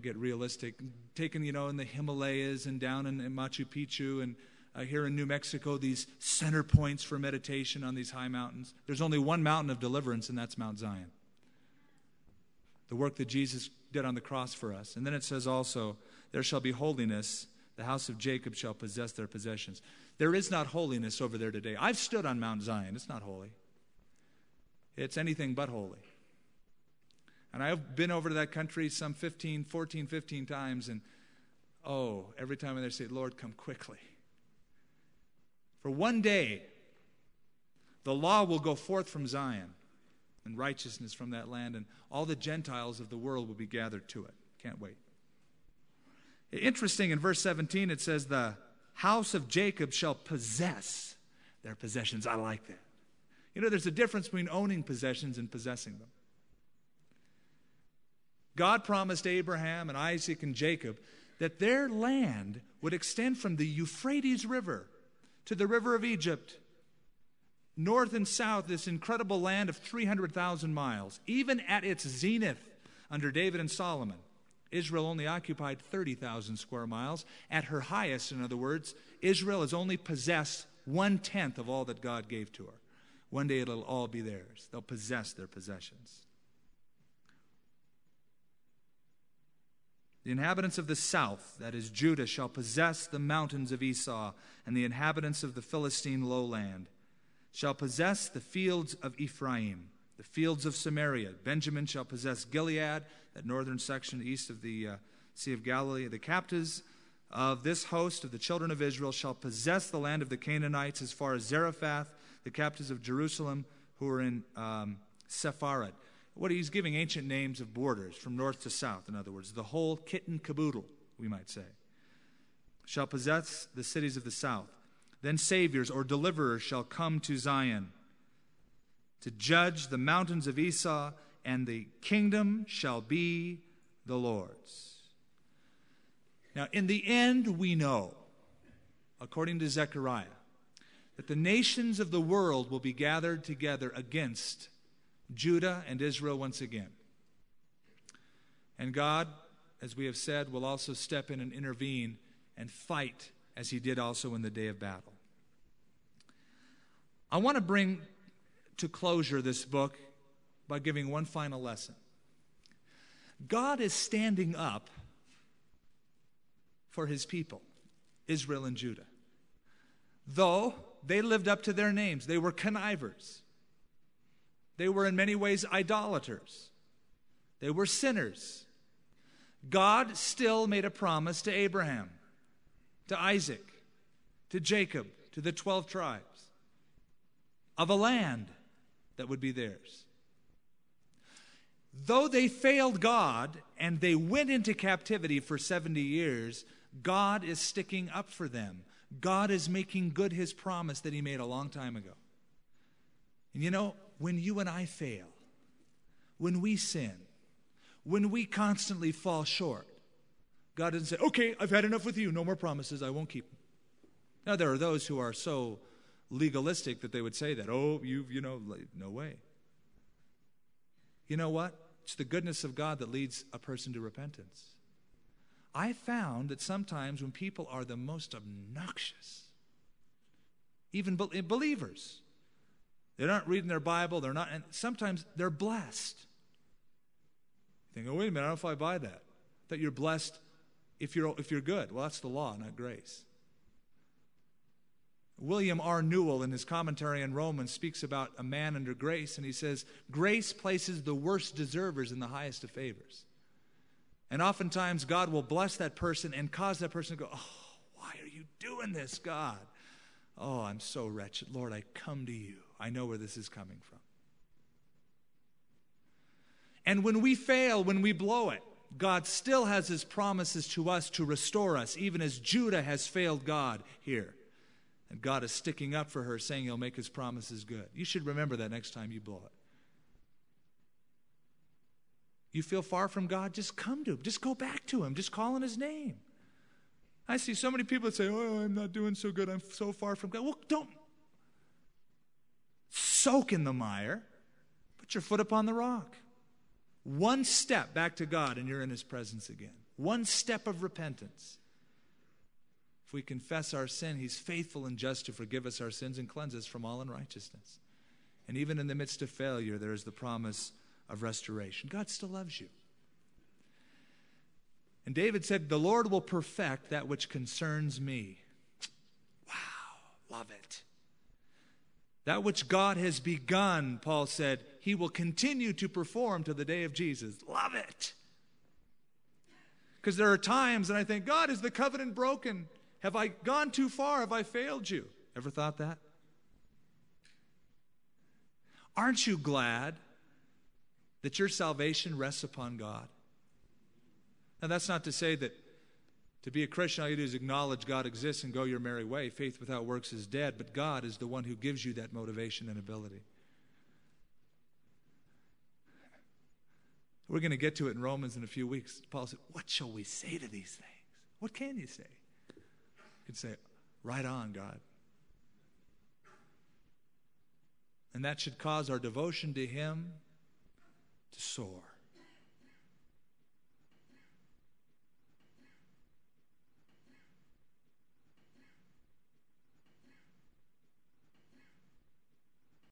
get realistic. Taken, you know, in the Himalayas and down in, in Machu Picchu and uh, here in New Mexico, these center points for meditation on these high mountains. There's only one mountain of deliverance, and that's Mount Zion the work that Jesus did on the cross for us. And then it says also, There shall be holiness. The house of Jacob shall possess their possessions. There is not holiness over there today. I've stood on Mount Zion. It's not holy, it's anything but holy. And I've been over to that country some 15, 14, 15 times, and oh, every time they say, Lord, come quickly. For one day, the law will go forth from Zion and righteousness from that land, and all the Gentiles of the world will be gathered to it. Can't wait. Interesting, in verse 17, it says, The house of Jacob shall possess their possessions. I like that. You know, there's a difference between owning possessions and possessing them. God promised Abraham and Isaac and Jacob that their land would extend from the Euphrates River to the river of Egypt, north and south, this incredible land of 300,000 miles. Even at its zenith under David and Solomon, Israel only occupied 30,000 square miles. At her highest, in other words, Israel has only possessed one tenth of all that God gave to her. One day it'll all be theirs. They'll possess their possessions. The inhabitants of the south, that is Judah, shall possess the mountains of Esau, and the inhabitants of the Philistine lowland shall possess the fields of Ephraim, the fields of Samaria. Benjamin shall possess Gilead, that northern section east of the uh, Sea of Galilee. The captives of this host of the children of Israel shall possess the land of the Canaanites as far as Zarephath, the captives of Jerusalem who are in um, Sepharad what he's giving ancient names of borders from north to south, in other words, the whole kit and caboodle, we might say, shall possess the cities of the south. Then saviors or deliverers shall come to Zion to judge the mountains of Esau, and the kingdom shall be the Lord's. Now, in the end, we know, according to Zechariah, that the nations of the world will be gathered together against Judah and Israel once again. And God, as we have said, will also step in and intervene and fight as he did also in the day of battle. I want to bring to closure this book by giving one final lesson. God is standing up for his people, Israel and Judah. Though they lived up to their names, they were connivers. They were in many ways idolaters, they were sinners. God still made a promise to Abraham, to Isaac, to Jacob, to the 12 tribes of a land that would be theirs. Though they failed God and they went into captivity for 70 years, God is sticking up for them. God is making good his promise that he made a long time ago. And you know, when you and I fail, when we sin, when we constantly fall short, God doesn't say, okay, I've had enough with you. No more promises. I won't keep them. Now, there are those who are so legalistic that they would say that, oh, you've, you know, no way. You know what? It's the goodness of God that leads a person to repentance. I found that sometimes when people are the most obnoxious, even believers, they're not reading their Bible. They're not, and sometimes they're blessed. You think, oh, wait a minute, I don't know if I buy that. That you're blessed if you're, if you're good. Well, that's the law, not grace. William R. Newell, in his commentary on Romans, speaks about a man under grace, and he says, Grace places the worst deservers in the highest of favors. And oftentimes, God will bless that person and cause that person to go, Oh, why are you doing this, God? Oh, I'm so wretched. Lord, I come to you. I know where this is coming from. And when we fail, when we blow it, God still has his promises to us to restore us, even as Judah has failed God here. And God is sticking up for her, saying he'll make his promises good. You should remember that next time you blow it. You feel far from God? Just come to him. Just go back to him. Just call on his name. I see so many people that say, Oh, I'm not doing so good. I'm so far from God. Well, don't, soak in the mire, put your foot upon the rock. One step back to God, and you're in His presence again. One step of repentance. If we confess our sin, He's faithful and just to forgive us our sins and cleanse us from all unrighteousness. And even in the midst of failure, there is the promise of restoration. God still loves you. And David said, The Lord will perfect that which concerns me. Wow, love it. That which God has begun, Paul said, he will continue to perform to the day of Jesus. Love it. Because there are times and I think, God, is the covenant broken? Have I gone too far? Have I failed you? Ever thought that? Aren't you glad that your salvation rests upon God? Now, that's not to say that To be a Christian, all you do is acknowledge God exists and go your merry way. Faith without works is dead, but God is the one who gives you that motivation and ability. We're going to get to it in Romans in a few weeks. Paul said, What shall we say to these things? What can you say? You can say, Right on, God. And that should cause our devotion to Him to soar.